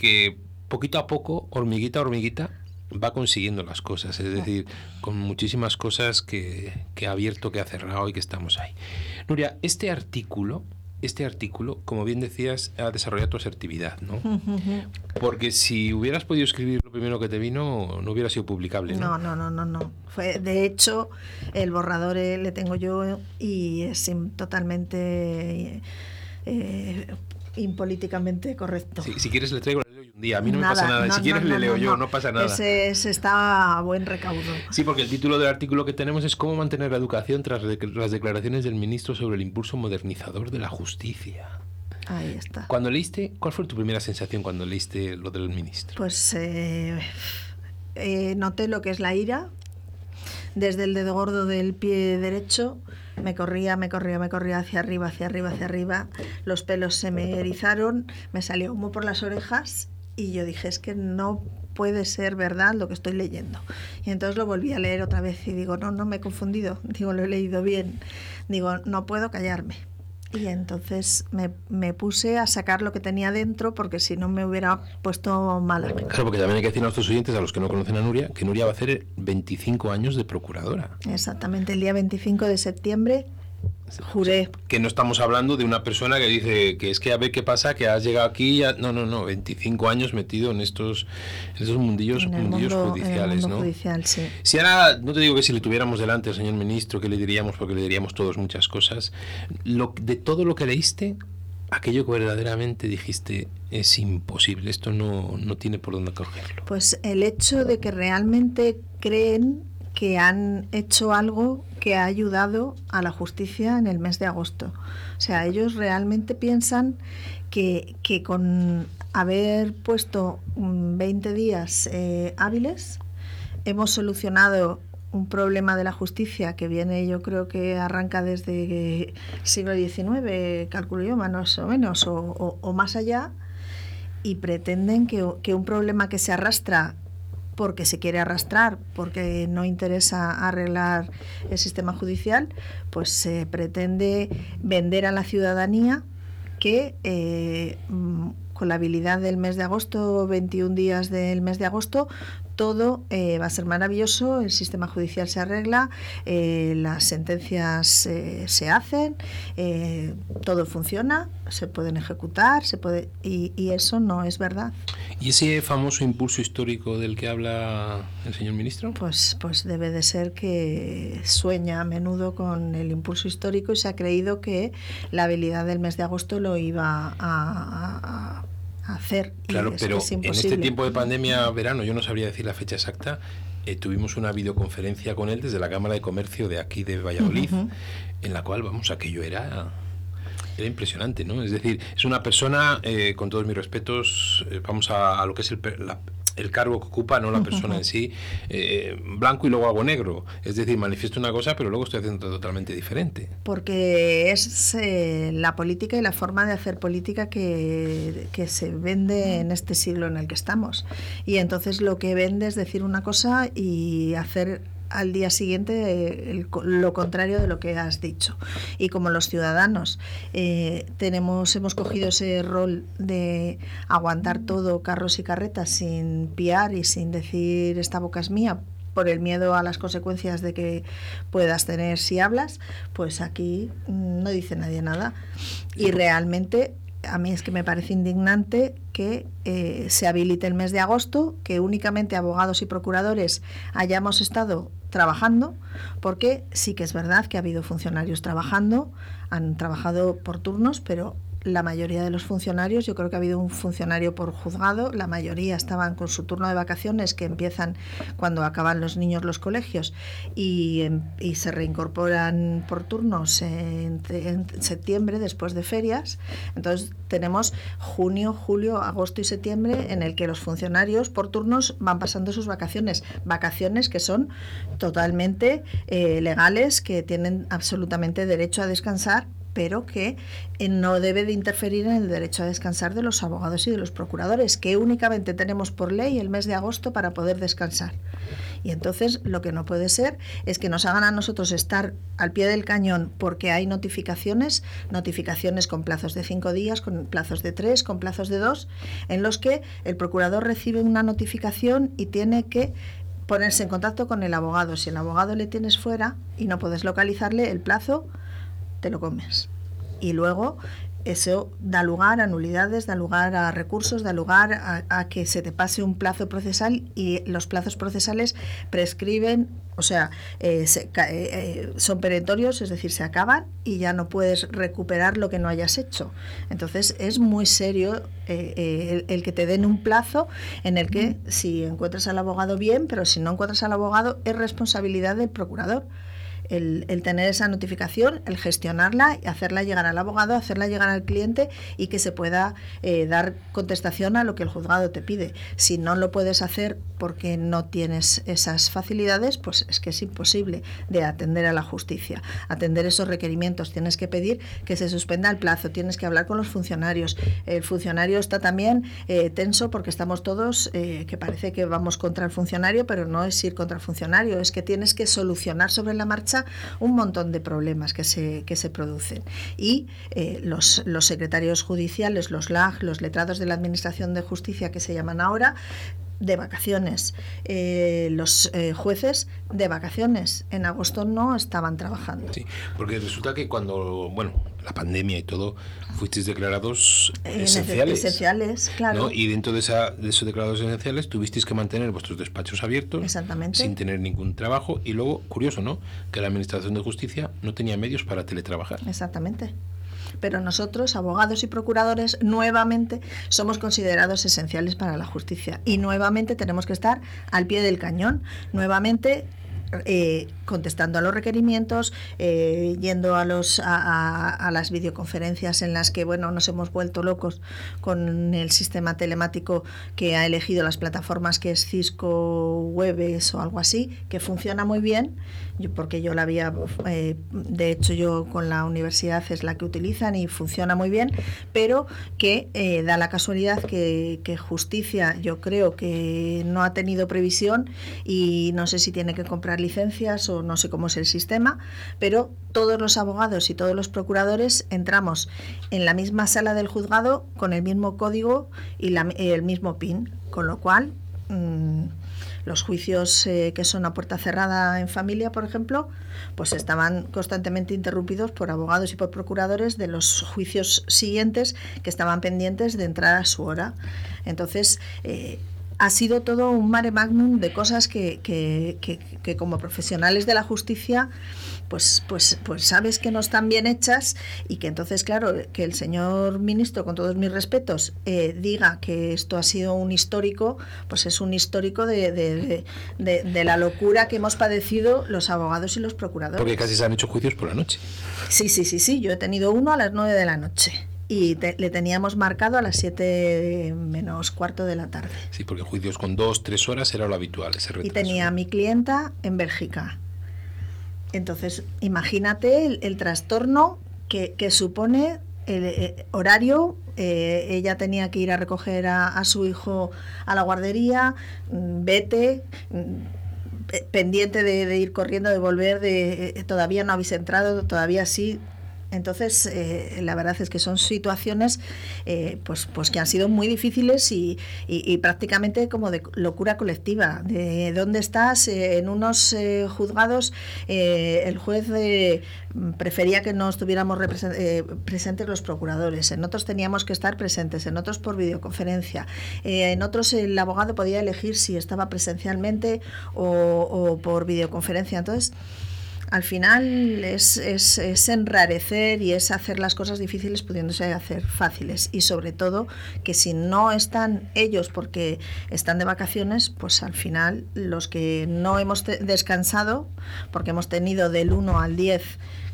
que poquito a poco, hormiguita a hormiguita, va consiguiendo las cosas, es decir, con muchísimas cosas que, que ha abierto, que ha cerrado y que estamos ahí. Nuria, este artículo este artículo, como bien decías, ha desarrollado tu asertividad, ¿no? Porque si hubieras podido escribir lo primero que te vino, no hubiera sido publicable, ¿no? No, no, no, no, Fue, de hecho, el borrador eh, le tengo yo y es totalmente eh, impolíticamente correcto. si quieres le traigo día. A mí no me pasa nada. si quieres le leo yo, no pasa nada. Ese, está a buen recaudo. Sí, porque el título del artículo que tenemos es cómo mantener la educación tras las declaraciones del ministro sobre el impulso modernizador de la justicia. Ahí está. Cuando leíste, ¿cuál fue tu primera sensación cuando leíste lo del ministro? Pues eh, eh, noté lo que es la ira. Desde el dedo gordo del pie derecho me corría, me corría, me corría hacia arriba, hacia arriba, hacia arriba. Los pelos se me erizaron, me salió humo por las orejas y yo dije, es que no puede ser verdad lo que estoy leyendo. Y entonces lo volví a leer otra vez y digo, no, no me he confundido, digo, lo he leído bien, digo, no puedo callarme. Y entonces me, me, puse a sacar lo que tenía dentro porque si no me hubiera puesto mala. Claro, porque también hay que decir a nuestros oyentes, a los que no conocen a Nuria, que Nuria va a hacer 25 años de procuradora. Exactamente, el día 25 de septiembre Juré. Que no estamos hablando de una persona que dice que es que a ver qué pasa, que has llegado aquí. Ya... No, no, no. 25 años metido en estos, en estos mundillos, mundillos judiciales, ¿no? Judicial, sí. Si ahora, no te digo que si le tuviéramos delante al señor ministro, que le diríamos, porque le diríamos todos muchas cosas. Lo, de todo lo que leíste, aquello que verdaderamente dijiste es imposible, esto no, no tiene por dónde cogerlo. Pues el hecho de que realmente creen que han hecho algo que ha ayudado a la justicia en el mes de agosto. O sea, ellos realmente piensan que, con haber puesto 20 días eh, hábiles, hemos solucionado un problema de la justicia que viene, yo creo que arranca desde siglo XIX, calculo yo, más o menos, o, más allá, y pretenden que, que, un problema que se arrastra porque se quiere arrastrar, porque no interesa arreglar el sistema judicial, pues se pretende vender a la ciudadanía que eh, mm, con la habilidad del mes de agosto, 21 días del mes de agosto, todo eh, va a ser maravilloso, el sistema judicial se arregla, eh, las sentencias eh, se hacen, todo funciona, se pueden ejecutar, se puede y, y, eso no es verdad. ¿Y ese famoso impulso histórico del que habla el señor ministro? Pues, pues debe de ser que sueña a menudo con el impulso histórico y se ha creído que la habilidad del mes de agosto lo iba a hacer. Claro, pero en este tiempo de pandemia, verano, yo no sabría decir la fecha exacta, eh, tuvimos una videoconferencia con él desde la Cámara de Comercio de aquí de Valladolid, en la cual, vamos, aquello era era impresionante, ¿no? Es decir, es una persona, eh, con todos mis respetos, eh, vamos a, lo que es el, la, el cargo que ocupa, no la persona en sí, eh, blanco y luego hago negro. Es decir, manifiesto una cosa, pero luego estoy haciendo totalmente diferente. Porque es eh, la política y la forma de hacer política que, que se vende en este siglo en el que estamos. Y entonces lo que vende es decir una cosa y hacer al día siguiente eh, lo contrario de lo que has dicho. Y como los ciudadanos eh, tenemos, hemos cogido ese rol de aguantar todo, carros y carretas, sin piar y sin decir esta boca es mía, por el miedo a las consecuencias de que puedas tener si hablas, pues aquí no dice nadie nada. Y realmente a mí es que me parece indignante que eh, se habilite el mes de agosto, que únicamente abogados y procuradores hayamos estado trabajando, porque sí que es verdad que ha habido funcionarios trabajando, han trabajado por turnos, pero la mayoría de los funcionarios, yo creo que ha habido un funcionario por juzgado, la mayoría estaban con su turno de vacaciones que empiezan cuando acaban los niños los colegios y, em, se reincorporan por turnos en, septiembre después de ferias. Entonces tenemos junio, julio, agosto y septiembre en el que los funcionarios por turnos van pasando sus vacaciones, vacaciones que son totalmente eh, legales, que tienen absolutamente derecho a descansar pero que eh, no debe de interferir en el derecho a descansar de los abogados y de los procuradores, que únicamente tenemos por ley el mes de agosto para poder descansar. Y entonces lo que no puede ser es que nos hagan a nosotros estar al pie del cañón porque hay notificaciones, notificaciones con plazos de cinco días, con plazos de tres, con plazos de dos, en los que el procurador recibe una notificación y tiene que ponerse en contacto con el abogado. Si el abogado le tienes fuera y no puedes localizarle, el plazo te lo comes. Y luego eso da lugar a nulidades, da lugar a recursos, da lugar a, que se te pase un plazo procesal y los plazos procesales prescriben, o sea, eh, eh, eh, son perentorios, es decir, se acaban y ya no puedes recuperar lo que no hayas hecho. Entonces es muy serio el, el, que te den un plazo en el que si encuentras al abogado bien, pero si no encuentras al abogado es responsabilidad del procurador el, tener esa notificación, el gestionarla, hacerla llegar al abogado, hacerla llegar al cliente y que se pueda eh, dar contestación a lo que el juzgado te pide. Si no lo puedes hacer porque no tienes esas facilidades, pues es que es imposible de atender a la justicia, atender esos requerimientos. Tienes que pedir que se suspenda el plazo, tienes que hablar con los funcionarios. El funcionario está también eh, tenso porque estamos todos, eh, que parece que vamos contra el funcionario, pero no es ir contra el funcionario, es que tienes que solucionar sobre la marcha un montón de problemas que se, que se producen. Y eh, los, los secretarios judiciales, los LAG, los letrados de la Administración de Justicia que se llaman ahora, de vacaciones. Eh, los eh, jueces de vacaciones. En agosto no estaban trabajando. Sí, porque resulta que cuando, bueno, la pandemia y todo, fuisteis declarados eh, esenciales. Esenciales, claro. Y dentro de, esa, de esos declarados esenciales tuvisteis que mantener vuestros despachos abiertos. Exactamente. Sin tener ningún trabajo. Y luego, curioso, ¿no? Que la Administración de Justicia no tenía medios para teletrabajar. Exactamente pero nosotros, abogados y procuradores, nuevamente somos considerados esenciales para la justicia y nuevamente tenemos que estar al pie del cañón, nuevamente eh, contestando a los requerimientos, eh, yendo a, los, a, las videoconferencias en las que bueno, nos hemos vuelto locos con el sistema telemático que ha elegido las plataformas que es Cisco Webes o algo así, que funciona muy bien, porque yo la había, eh, de hecho yo con la universidad es la que utilizan y funciona muy bien, pero que eh, da la casualidad que, que justicia yo creo que no ha tenido previsión y no sé si tiene que comprar licencias o no sé cómo es el sistema, pero todos los abogados y todos los procuradores entramos en la misma sala del juzgado con el mismo código y el mismo PIN, con lo cual mm, los juicios eh, que son a puerta cerrada en familia, por ejemplo, pues estaban constantemente interrumpidos por abogados y por procuradores de los juicios siguientes que estaban pendientes de entrar a su hora. Entonces, eh, ha sido todo un mare magnum de cosas que, que, que, como profesionales de la justicia pues, pues, pues sabes que no están bien hechas y que entonces, claro, que el señor ministro, con todos mis respetos, eh, diga que esto ha sido un histórico, pues es un histórico de, de, de, de, la locura que hemos padecido los abogados y los procuradores. Porque casi se han hecho juicios por la noche. Sí, sí, sí, sí. Yo he tenido uno a las nueve de la noche y le teníamos marcado a las 7 menos cuarto de la tarde. Sí, porque juicios con dos, tres horas era lo habitual, ese Y tenía a mi clienta en Bélgica. Entonces, imagínate el, trastorno que, supone el, eh, horario. Eh, ella tenía que ir a recoger a, su hijo a la guardería, mm, vete mm, pendiente de, ir corriendo, de volver, de eh, todavía no habéis entrado, todavía sí, entonces, eh, la verdad es que son situaciones eh, pues, pues que han sido muy difíciles y, prácticamente como de locura colectiva. De dónde estás, eh, en unos juzgados el juez prefería que no estuviéramos presentes los procuradores, en otros teníamos que estar presentes, en otros por videoconferencia, en otros el abogado podía elegir si estaba presencialmente o, o por videoconferencia. Entonces, al final es, es, enrarecer y es hacer las cosas difíciles pudiéndose hacer fáciles. Y sobre todo que si no están ellos porque están de vacaciones, pues al final los que no hemos descansado, porque hemos tenido del 1 al 10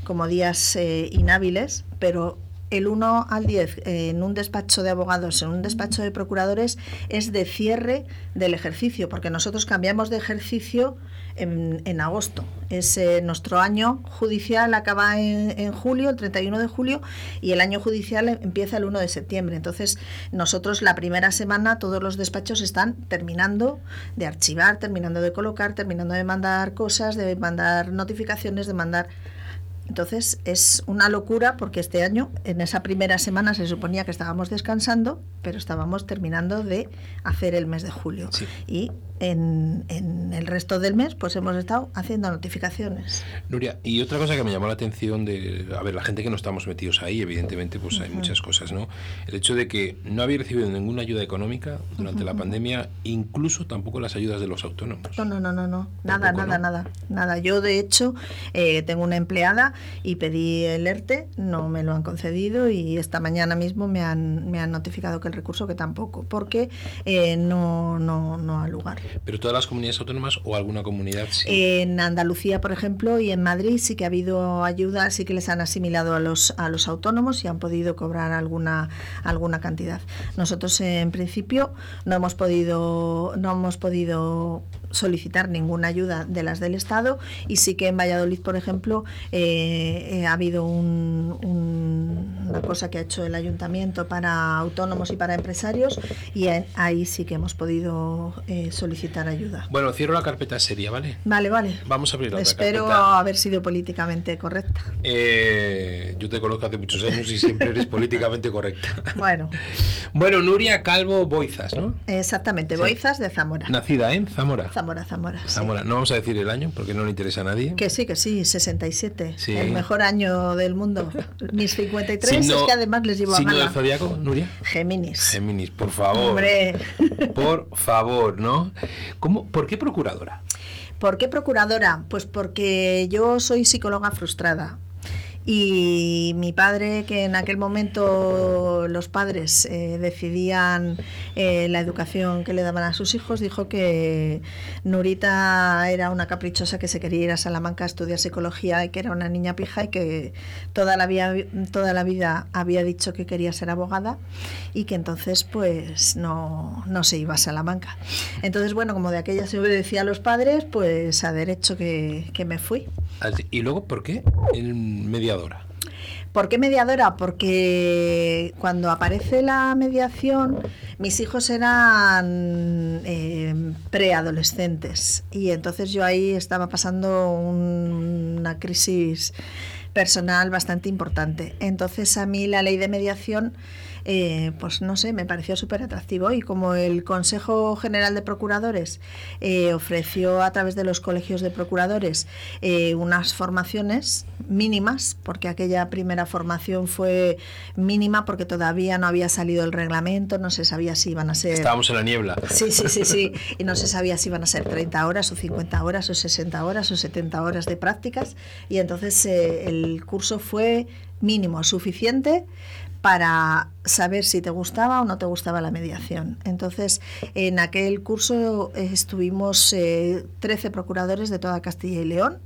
como días eh, inhábiles, pero el 1 al 10 en un despacho de abogados, en un despacho de procuradores, es de cierre del ejercicio, porque nosotros cambiamos de ejercicio en, agosto. Es, eh, nuestro año judicial acaba en, en, julio, el 31 de julio, y el año judicial empieza el 1 de septiembre. Entonces, nosotros la primera semana todos los despachos están terminando de archivar, terminando de colocar, terminando de mandar cosas, de mandar notificaciones, de mandar entonces es una locura porque este año, en esa primera semana, se suponía que estábamos descansando, pero estábamos terminando de hacer el mes de julio. Y en, el resto del mes, pues hemos estado haciendo notificaciones. Nuria, y otra cosa que me llamó la atención de, a ver, la gente que no estamos metidos ahí, evidentemente, pues hay muchas cosas, ¿no? El hecho de que no había recibido ninguna ayuda económica durante la pandemia, incluso tampoco las ayudas de los autónomos. No, no, no, no, no. nada, nada, nada, nada. Yo, de hecho, eh, tengo una empleada y pedí el ERTE, no me lo han concedido y esta mañana mismo me han, me han notificado que el recurso que tampoco, porque eh, no, no, no ha lugar. ¿Pero todas las comunidades autónomas o alguna comunidad? En Andalucía, por ejemplo, y en Madrid sí que ha habido ayuda, sí que les han asimilado a los, a los autónomos y han podido cobrar alguna, alguna cantidad. Nosotros, en principio, no hemos podido, no hemos podido solicitar ninguna ayuda de las del Estado y sí que en Valladolid, por ejemplo, eh, eh, ha habido una cosa que ha hecho el ayuntamiento para autónomos y para empresarios y ahí sí que hemos podido eh, solicitar ayuda. Bueno, cierro la carpeta seria, ¿vale? Vale, vale. Vamos a abrir la Espero haber sido políticamente correcta. yo te conozco hace muchos años y siempre eres políticamente correcta. Bueno. bueno, Nuria Calvo Boizas, ¿no? Exactamente, Boizas de Zamora. Nacida en Zamora. Zamora, Zamora. Zamora. No vamos a decir el año porque no le interesa a nadie. Que sí, que sí, 67. El mejor año del mundo. Mis 53 es que además les llevo a ¿Signo del zodiaco, Nuria? Géminis. Géminis, por favor. Hombre. Por favor, ¿no? ¿Cómo, ¿Por qué procuradora? ¿Por qué procuradora? Pues porque yo soy psicóloga frustrada. Y mi padre, que en aquel momento los padres eh, decidían eh, la educación que le daban a sus hijos, dijo que Nurita era una caprichosa que se quería ir a Salamanca a estudiar psicología y que era una niña pija y que toda la vida, toda la vida había dicho que quería ser abogada y que entonces pues no, no se iba a Salamanca. Entonces, bueno, como de aquella se obedecía a los padres, pues a derecho que, que me fui. ¿Y luego por qué en ¿Por qué mediadora? Porque cuando aparece la mediación, mis hijos eran eh, preadolescentes y entonces yo ahí estaba pasando una crisis personal bastante importante. Entonces a mí la ley de mediación eh, pues no sé, me pareció súper atractivo. Y como el Consejo General de Procuradores eh, ofreció a través de los colegios de procuradores eh, unas formaciones mínimas, porque aquella primera formación fue mínima porque todavía no había salido el reglamento, no se sabía si iban a ser... Estábamos en la niebla. Sí, sí, sí, sí, y no se sabía si iban a ser 30 horas o 50 horas o 60 horas o 70 horas de prácticas. Y entonces el curso fue mínimo, suficiente para saber si te gustaba o no te gustaba la mediación. Entonces, en aquel curso estuvimos 13 eh, procuradores de toda Castilla y León.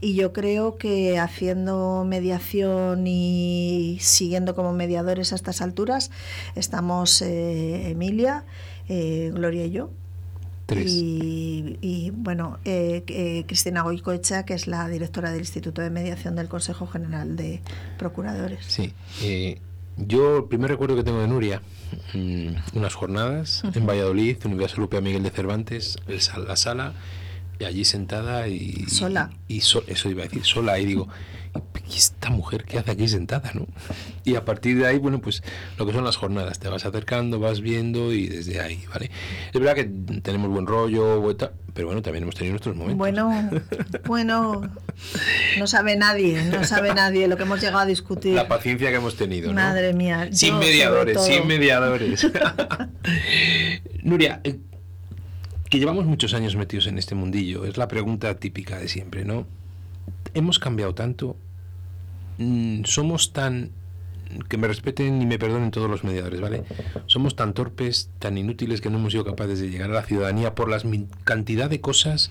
Y yo creo que haciendo mediación y siguiendo como mediadores a estas alturas, estamos eh, Emilia, eh, Gloria y yo. Y, y, bueno, Cristina Goicoecha, que es la directora del Instituto de Mediación del Consejo General de Procuradores. Sí, yo, el primer recuerdo que tengo de Nuria, mm, unas jornadas en Valladolid, Universidad Europea Miguel de Cervantes, la sala, allí sentada y. Sola. Y, eso iba a decir, sola, y digo, ¿y esta mujer qué hace aquí sentada, no? Y a partir de ahí, bueno, pues lo que son las jornadas, te vas acercando, vas viendo y desde ahí, ¿vale? Es verdad que tenemos buen rollo, pero bueno, también hemos tenido nuestros momentos. Bueno, bueno, no sabe nadie, no sabe nadie lo que hemos llegado a discutir. La paciencia que hemos tenido, ¿no? Madre mía. Sin mediadores, sin mediadores. Nuria, que llevamos muchos años metidos en este mundillo, es la pregunta típica de siempre, ¿no? Hemos cambiado tanto, mm, somos tan que me respeten y me perdonen todos los mediadores, ¿vale? Somos tan torpes, tan inútiles que no hemos sido capaces de llegar a la ciudadanía por la cantidad de cosas.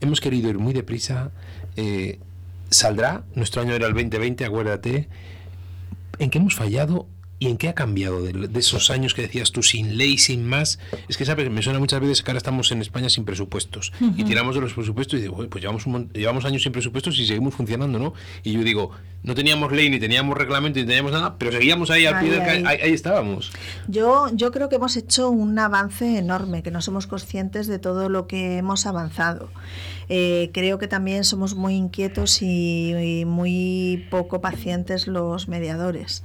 Hemos querido ir muy deprisa. Eh, saldrá, nuestro año era el 2020, acuérdate. en qué hemos fallado ¿Y en qué ha cambiado de, esos años que decías tú, sin ley, sin más? Es que, ¿sabes? Me suena muchas veces que ahora estamos en España sin presupuestos. Y tiramos de los presupuestos y digo, pues llevamos, llevamos años sin presupuestos y seguimos funcionando, ¿no? Y yo digo, no teníamos ley, ni teníamos reglamento, ni teníamos nada, pero seguíamos ahí al pie del ahí. ahí. estábamos. Yo, yo creo que hemos hecho un avance enorme, que no somos conscientes de todo lo que hemos avanzado. Eh, creo que también somos muy inquietos y muy poco pacientes los mediadores.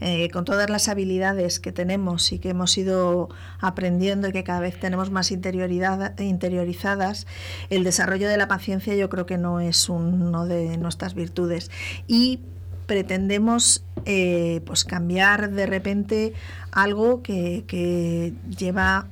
Eh, con todas las habilidades que tenemos y que hemos ido aprendiendo y que cada vez tenemos más interiorizadas, el desarrollo de la paciencia yo creo que no es uno de nuestras virtudes. Y pretendemos eh, pues cambiar de repente algo que, que lleva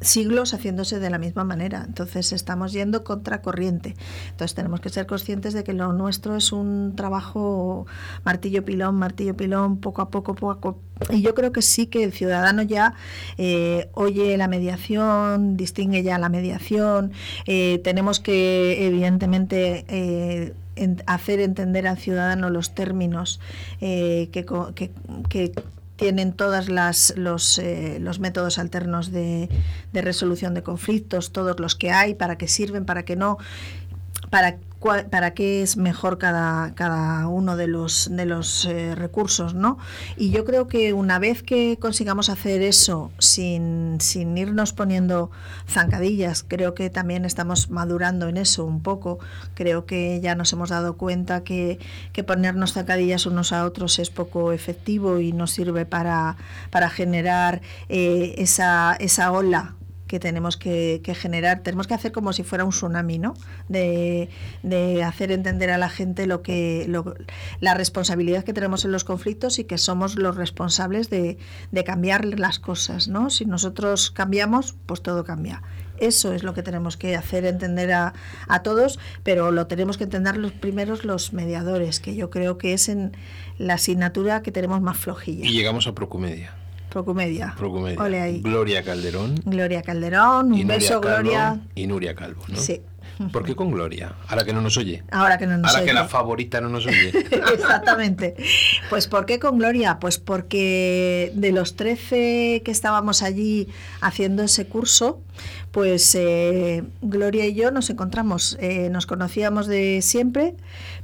siglos haciéndose de la misma manera. Entonces estamos yendo contra corriente. Entonces tenemos que ser conscientes de que lo nuestro es un trabajo martillo pilón, martillo pilón, poco a poco, poco a poco. Y yo creo que sí que el ciudadano ya eh, oye la mediación, distingue ya la mediación. Eh, tenemos que, evidentemente, eh, hacer entender al ciudadano los términos que, que, que tienen todos los, eh, los métodos alternos de, de, resolución de conflictos, todos los que hay, para qué sirven, para qué no, para para qué es mejor cada, cada uno de los, de los eh, recursos, ¿no? Y yo creo que una vez que consigamos hacer eso sin, sin irnos poniendo zancadillas, creo que también estamos madurando en eso un poco. Creo que ya nos hemos dado cuenta que, que ponernos zancadillas unos a otros es poco efectivo y no sirve para, para generar eh, esa, esa ola que tenemos que, generar, tenemos que hacer como si fuera un tsunami, ¿no? De, hacer entender a la gente lo que la responsabilidad que tenemos en los conflictos y que somos los responsables de, cambiar las cosas, ¿no? Si nosotros cambiamos, pues todo cambia. Eso es lo que tenemos que hacer entender a, a, todos, pero lo tenemos que entender los primeros los mediadores, que yo creo que es en la asignatura que tenemos más flojilla. Y llegamos a Procumedia. Procumedia. Procumedia. Gloria Calderón. Gloria Calderón, un beso, Gloria. Y Nuria Calvo, ¿no? Sí. ¿Por qué con Gloria? Ahora que no nos oye. Ahora que no nos Ahora que la favorita no nos oye. Exactamente. Pues ¿por qué con Gloria? Pues porque de los 13 que estábamos allí haciendo ese curso, pues eh, Gloria y yo nos encontramos, eh, nos conocíamos de siempre,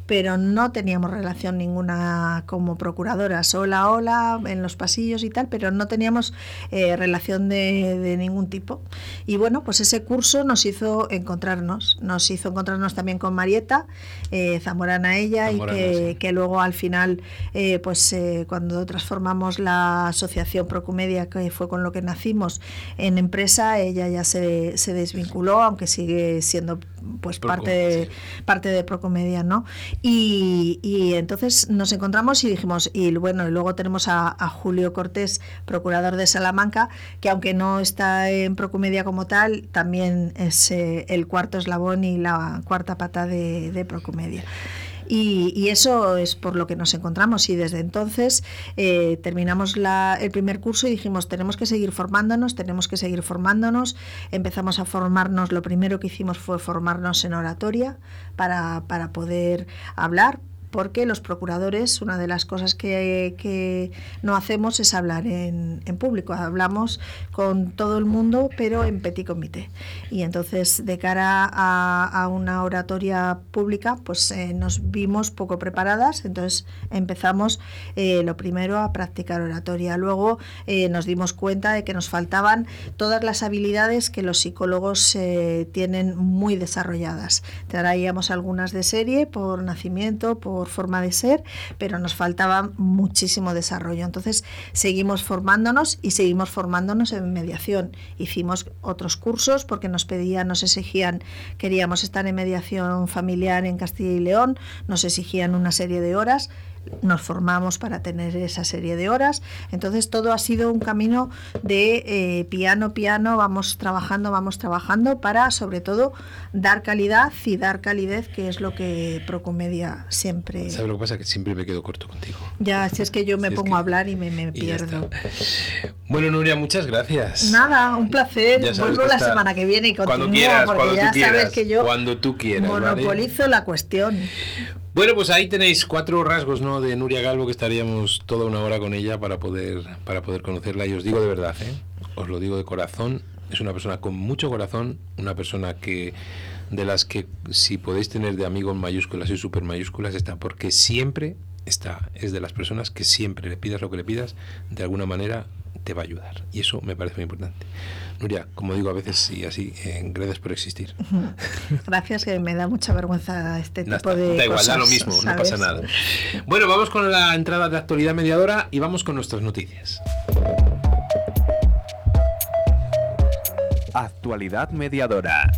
pero no teníamos relación ninguna como procuradoras. Hola, hola, en los pasillos y tal, pero no teníamos eh, relación de, ningún tipo. Y bueno, pues ese curso nos hizo encontrarnos, nos hizo encontrarnos también con Marieta, eh, zamorana ella, y que, luego al final, eh, pues cuando transformamos la asociación Procumedia, que fue con lo que nacimos, en empresa, ella ya se, se desvinculó, aunque sigue siendo pues parte de, parte de Procomedia, ¿no? Y, entonces nos encontramos y dijimos, y bueno, y luego tenemos a, Julio Cortés, procurador de Salamanca, que aunque no está en Procomedia como tal, también es eh, el cuarto eslabón y la cuarta pata de, de Procomedia. Y, eso es por lo que nos encontramos y desde entonces eh, terminamos el primer curso y dijimos tenemos que seguir formándonos, tenemos que seguir formándonos. Empezamos a formarnos, lo primero que hicimos fue formarnos en oratoria para, para poder hablar, porque los procuradores, una de las cosas que, no hacemos es hablar en, público, hablamos con todo el mundo, pero en petit comité. Y entonces, de cara a, una oratoria pública, pues eh, nos vimos poco preparadas, entonces empezamos eh, lo primero a practicar oratoria. Luego eh, nos dimos cuenta de que nos faltaban todas las habilidades que los psicólogos tienen muy desarrolladas. Traíamos algunas de serie por nacimiento, por forma de ser, pero nos faltaba muchísimo desarrollo. Entonces seguimos formándonos y seguimos formándonos en mediación. Hicimos otros cursos porque nos pedían, nos exigían, queríamos estar en mediación familiar en Castilla y León, nos exigían una serie de horas nos formamos para tener esa serie de horas. Entonces todo ha sido un camino de eh, piano, piano, vamos trabajando, vamos trabajando para sobre todo dar calidad y dar calidez, que es lo que Procomedia siempre... ¿Sabes lo que pasa? Que siempre me quedo corto contigo. Ya, si es que yo me pongo a hablar y me, pierdo. Bueno, Nuria, muchas gracias. Nada, un placer. Vuelvo la semana que viene y continúo, cuando quieras, porque cuando ya tú quieras, sabes que yo cuando tú quieras, monopolizo la cuestión. Bueno, pues ahí tenéis cuatro rasgos ¿no? de Nuria Galvo que estaríamos toda una hora con ella para poder, para poder conocerla. Y os digo de verdad, ¿eh? os lo digo de corazón, es una persona con mucho corazón, una persona que de las que si podéis tener de amigo en mayúsculas y super mayúsculas está, porque siempre está, es de las personas que siempre le pidas lo que le pidas, de alguna manera te va a ayudar. Y eso me parece muy importante. Nuria, como digo a veces y así, eh, gracias por existir. Gracias, que me da mucha vergüenza este tipo de Da igual, cosas, da lo mismo, no pasa nada. Bueno, vamos con la entrada de actualidad mediadora y vamos con nuestras noticias. Actualidad mediadora.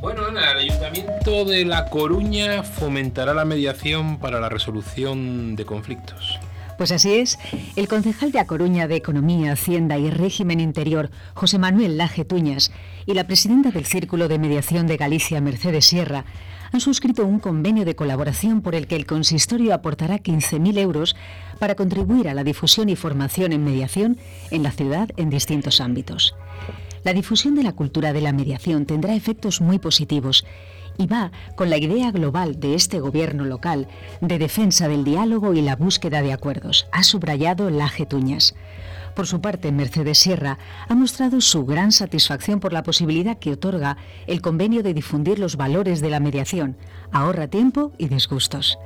Bueno, Ana, el Ayuntamiento de La Coruña fomentará la mediación para la resolución de conflictos. Pues así es. El concejal de A Coruña de Economía, Hacienda y Régimen Interior, José Manuel Laje Tuñas, y la presidenta del Círculo de Mediación de Galicia, Mercedes Sierra, han suscrito un convenio de colaboración por el que el consistorio aportará 15.000 euros para contribuir a la difusión y formación en mediación en la ciudad en distintos ámbitos. La difusión de la cultura de la mediación tendrá efectos muy positivos y va con la idea global de este gobierno local de defensa del diálogo y la búsqueda de acuerdos, ha subrayado Laje Tuñas. Por su parte, Mercedes Sierra ha mostrado su gran satisfacción por la posibilidad que otorga el convenio de difundir los valores de la mediación, ahorra tiempo y disgustos.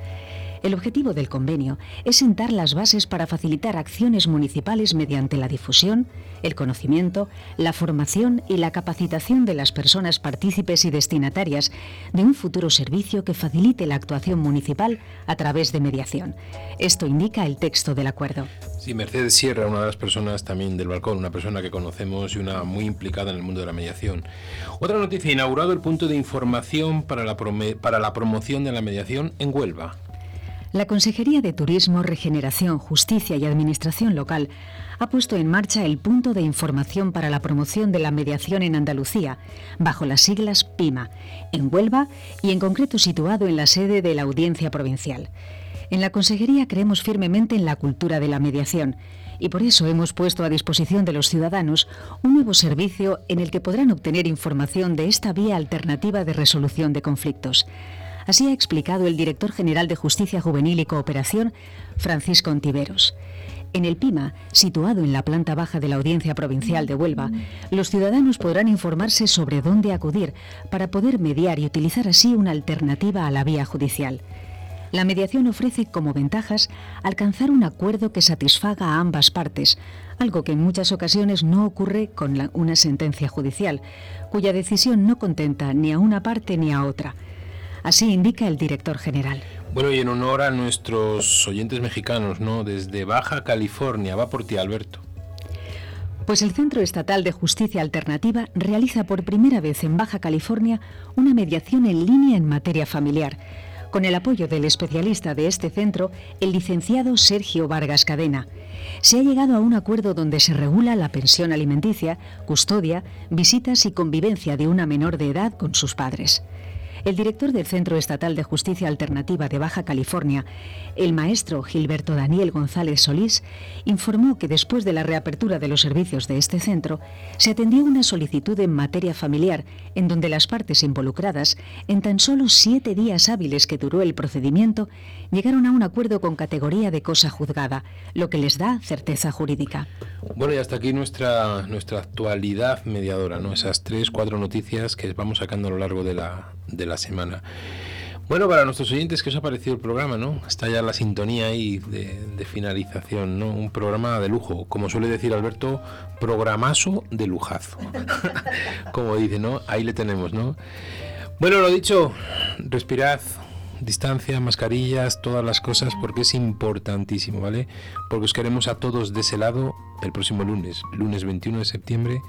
El objetivo del convenio es sentar las bases para facilitar acciones municipales mediante la difusión, el conocimiento, la formación y la capacitación de las personas partícipes y destinatarias de un futuro servicio que facilite la actuación municipal a través de mediación. Esto indica el texto del acuerdo. Sí, Mercedes Sierra, una de las personas también del balcón, una persona que conocemos y una muy implicada en el mundo de la mediación. Otra noticia, inaugurado el punto de información para la, para la promoción de la mediación en Huelva. La Consejería de Turismo, Regeneración, Justicia y Administración Local ha puesto en marcha el punto de información para la promoción de la mediación en Andalucía, bajo las siglas PIMA, en Huelva y en concreto situado en la sede de la Audiencia Provincial. En la Consejería creemos firmemente en la cultura de la mediación y por eso hemos puesto a disposición de los ciudadanos un nuevo servicio en el que podrán obtener información de esta vía alternativa de resolución de conflictos. Así ha explicado el director general de Justicia Juvenil y Cooperación, Francisco Ontiveros. En el PIMA, situado en la planta baja de la Audiencia Provincial de Huelva, los ciudadanos podrán informarse sobre dónde acudir para poder mediar y utilizar así una alternativa a la vía judicial. La mediación ofrece como ventajas alcanzar un acuerdo que satisfaga a ambas partes, algo que en muchas ocasiones no ocurre con una sentencia judicial, cuya decisión no contenta ni a una parte ni a otra. Así indica el director general. Bueno, y en honor a nuestros oyentes mexicanos, ¿no? Desde Baja California, va por ti, Alberto. Pues el Centro Estatal de Justicia Alternativa realiza por primera vez en Baja California una mediación en línea en materia familiar, con el apoyo del especialista de este centro, el licenciado Sergio Vargas Cadena. Se ha llegado a un acuerdo donde se regula la pensión alimenticia, custodia, visitas y convivencia de una menor de edad con sus padres. El director del Centro Estatal de Justicia Alternativa de Baja California, el maestro Gilberto Daniel González Solís, informó que después de la reapertura de los servicios de este centro, se atendió una solicitud en materia familiar, en donde las partes involucradas, en tan solo siete días hábiles que duró el procedimiento, llegaron a un acuerdo con categoría de cosa juzgada, lo que les da certeza jurídica. Bueno, y hasta aquí nuestra, nuestra actualidad mediadora, ¿no? Esas tres, cuatro noticias que vamos sacando a lo largo de la, de la semana. Bueno, para nuestros oyentes, ¿qué os ha parecido el programa, no? Está ya la sintonía ahí de, finalización, ¿no? Un programa de lujo, como suele decir Alberto, programazo de lujazo. como dice, ¿no? Ahí le tenemos, ¿no? Bueno, lo dicho, respirad, distancia, mascarillas, todas las cosas, porque es importantísimo, ¿vale? Porque os queremos a todos de ese lado el próximo lunes, lunes 21 de septiembre,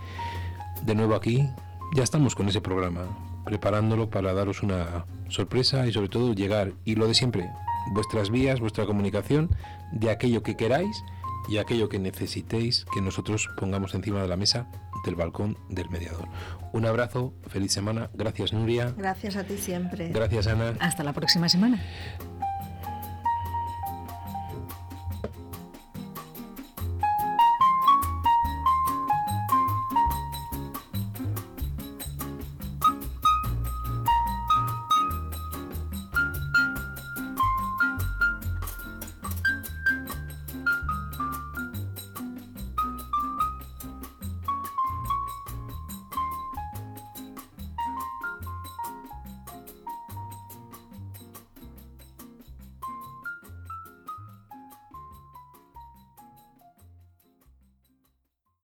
de nuevo aquí. Ya estamos con ese programa, preparándolo para daros una sorpresa y sobre todo llegar, y lo de siempre, vuestras vías, vuestra comunicación, de aquello que queráis y aquello que necesitéis que nosotros pongamos encima de la mesa del balcón del mediador. Un abrazo, feliz semana, gracias Nuria, Gracias a ti siempre. gracias Ana. Hasta la próxima semana.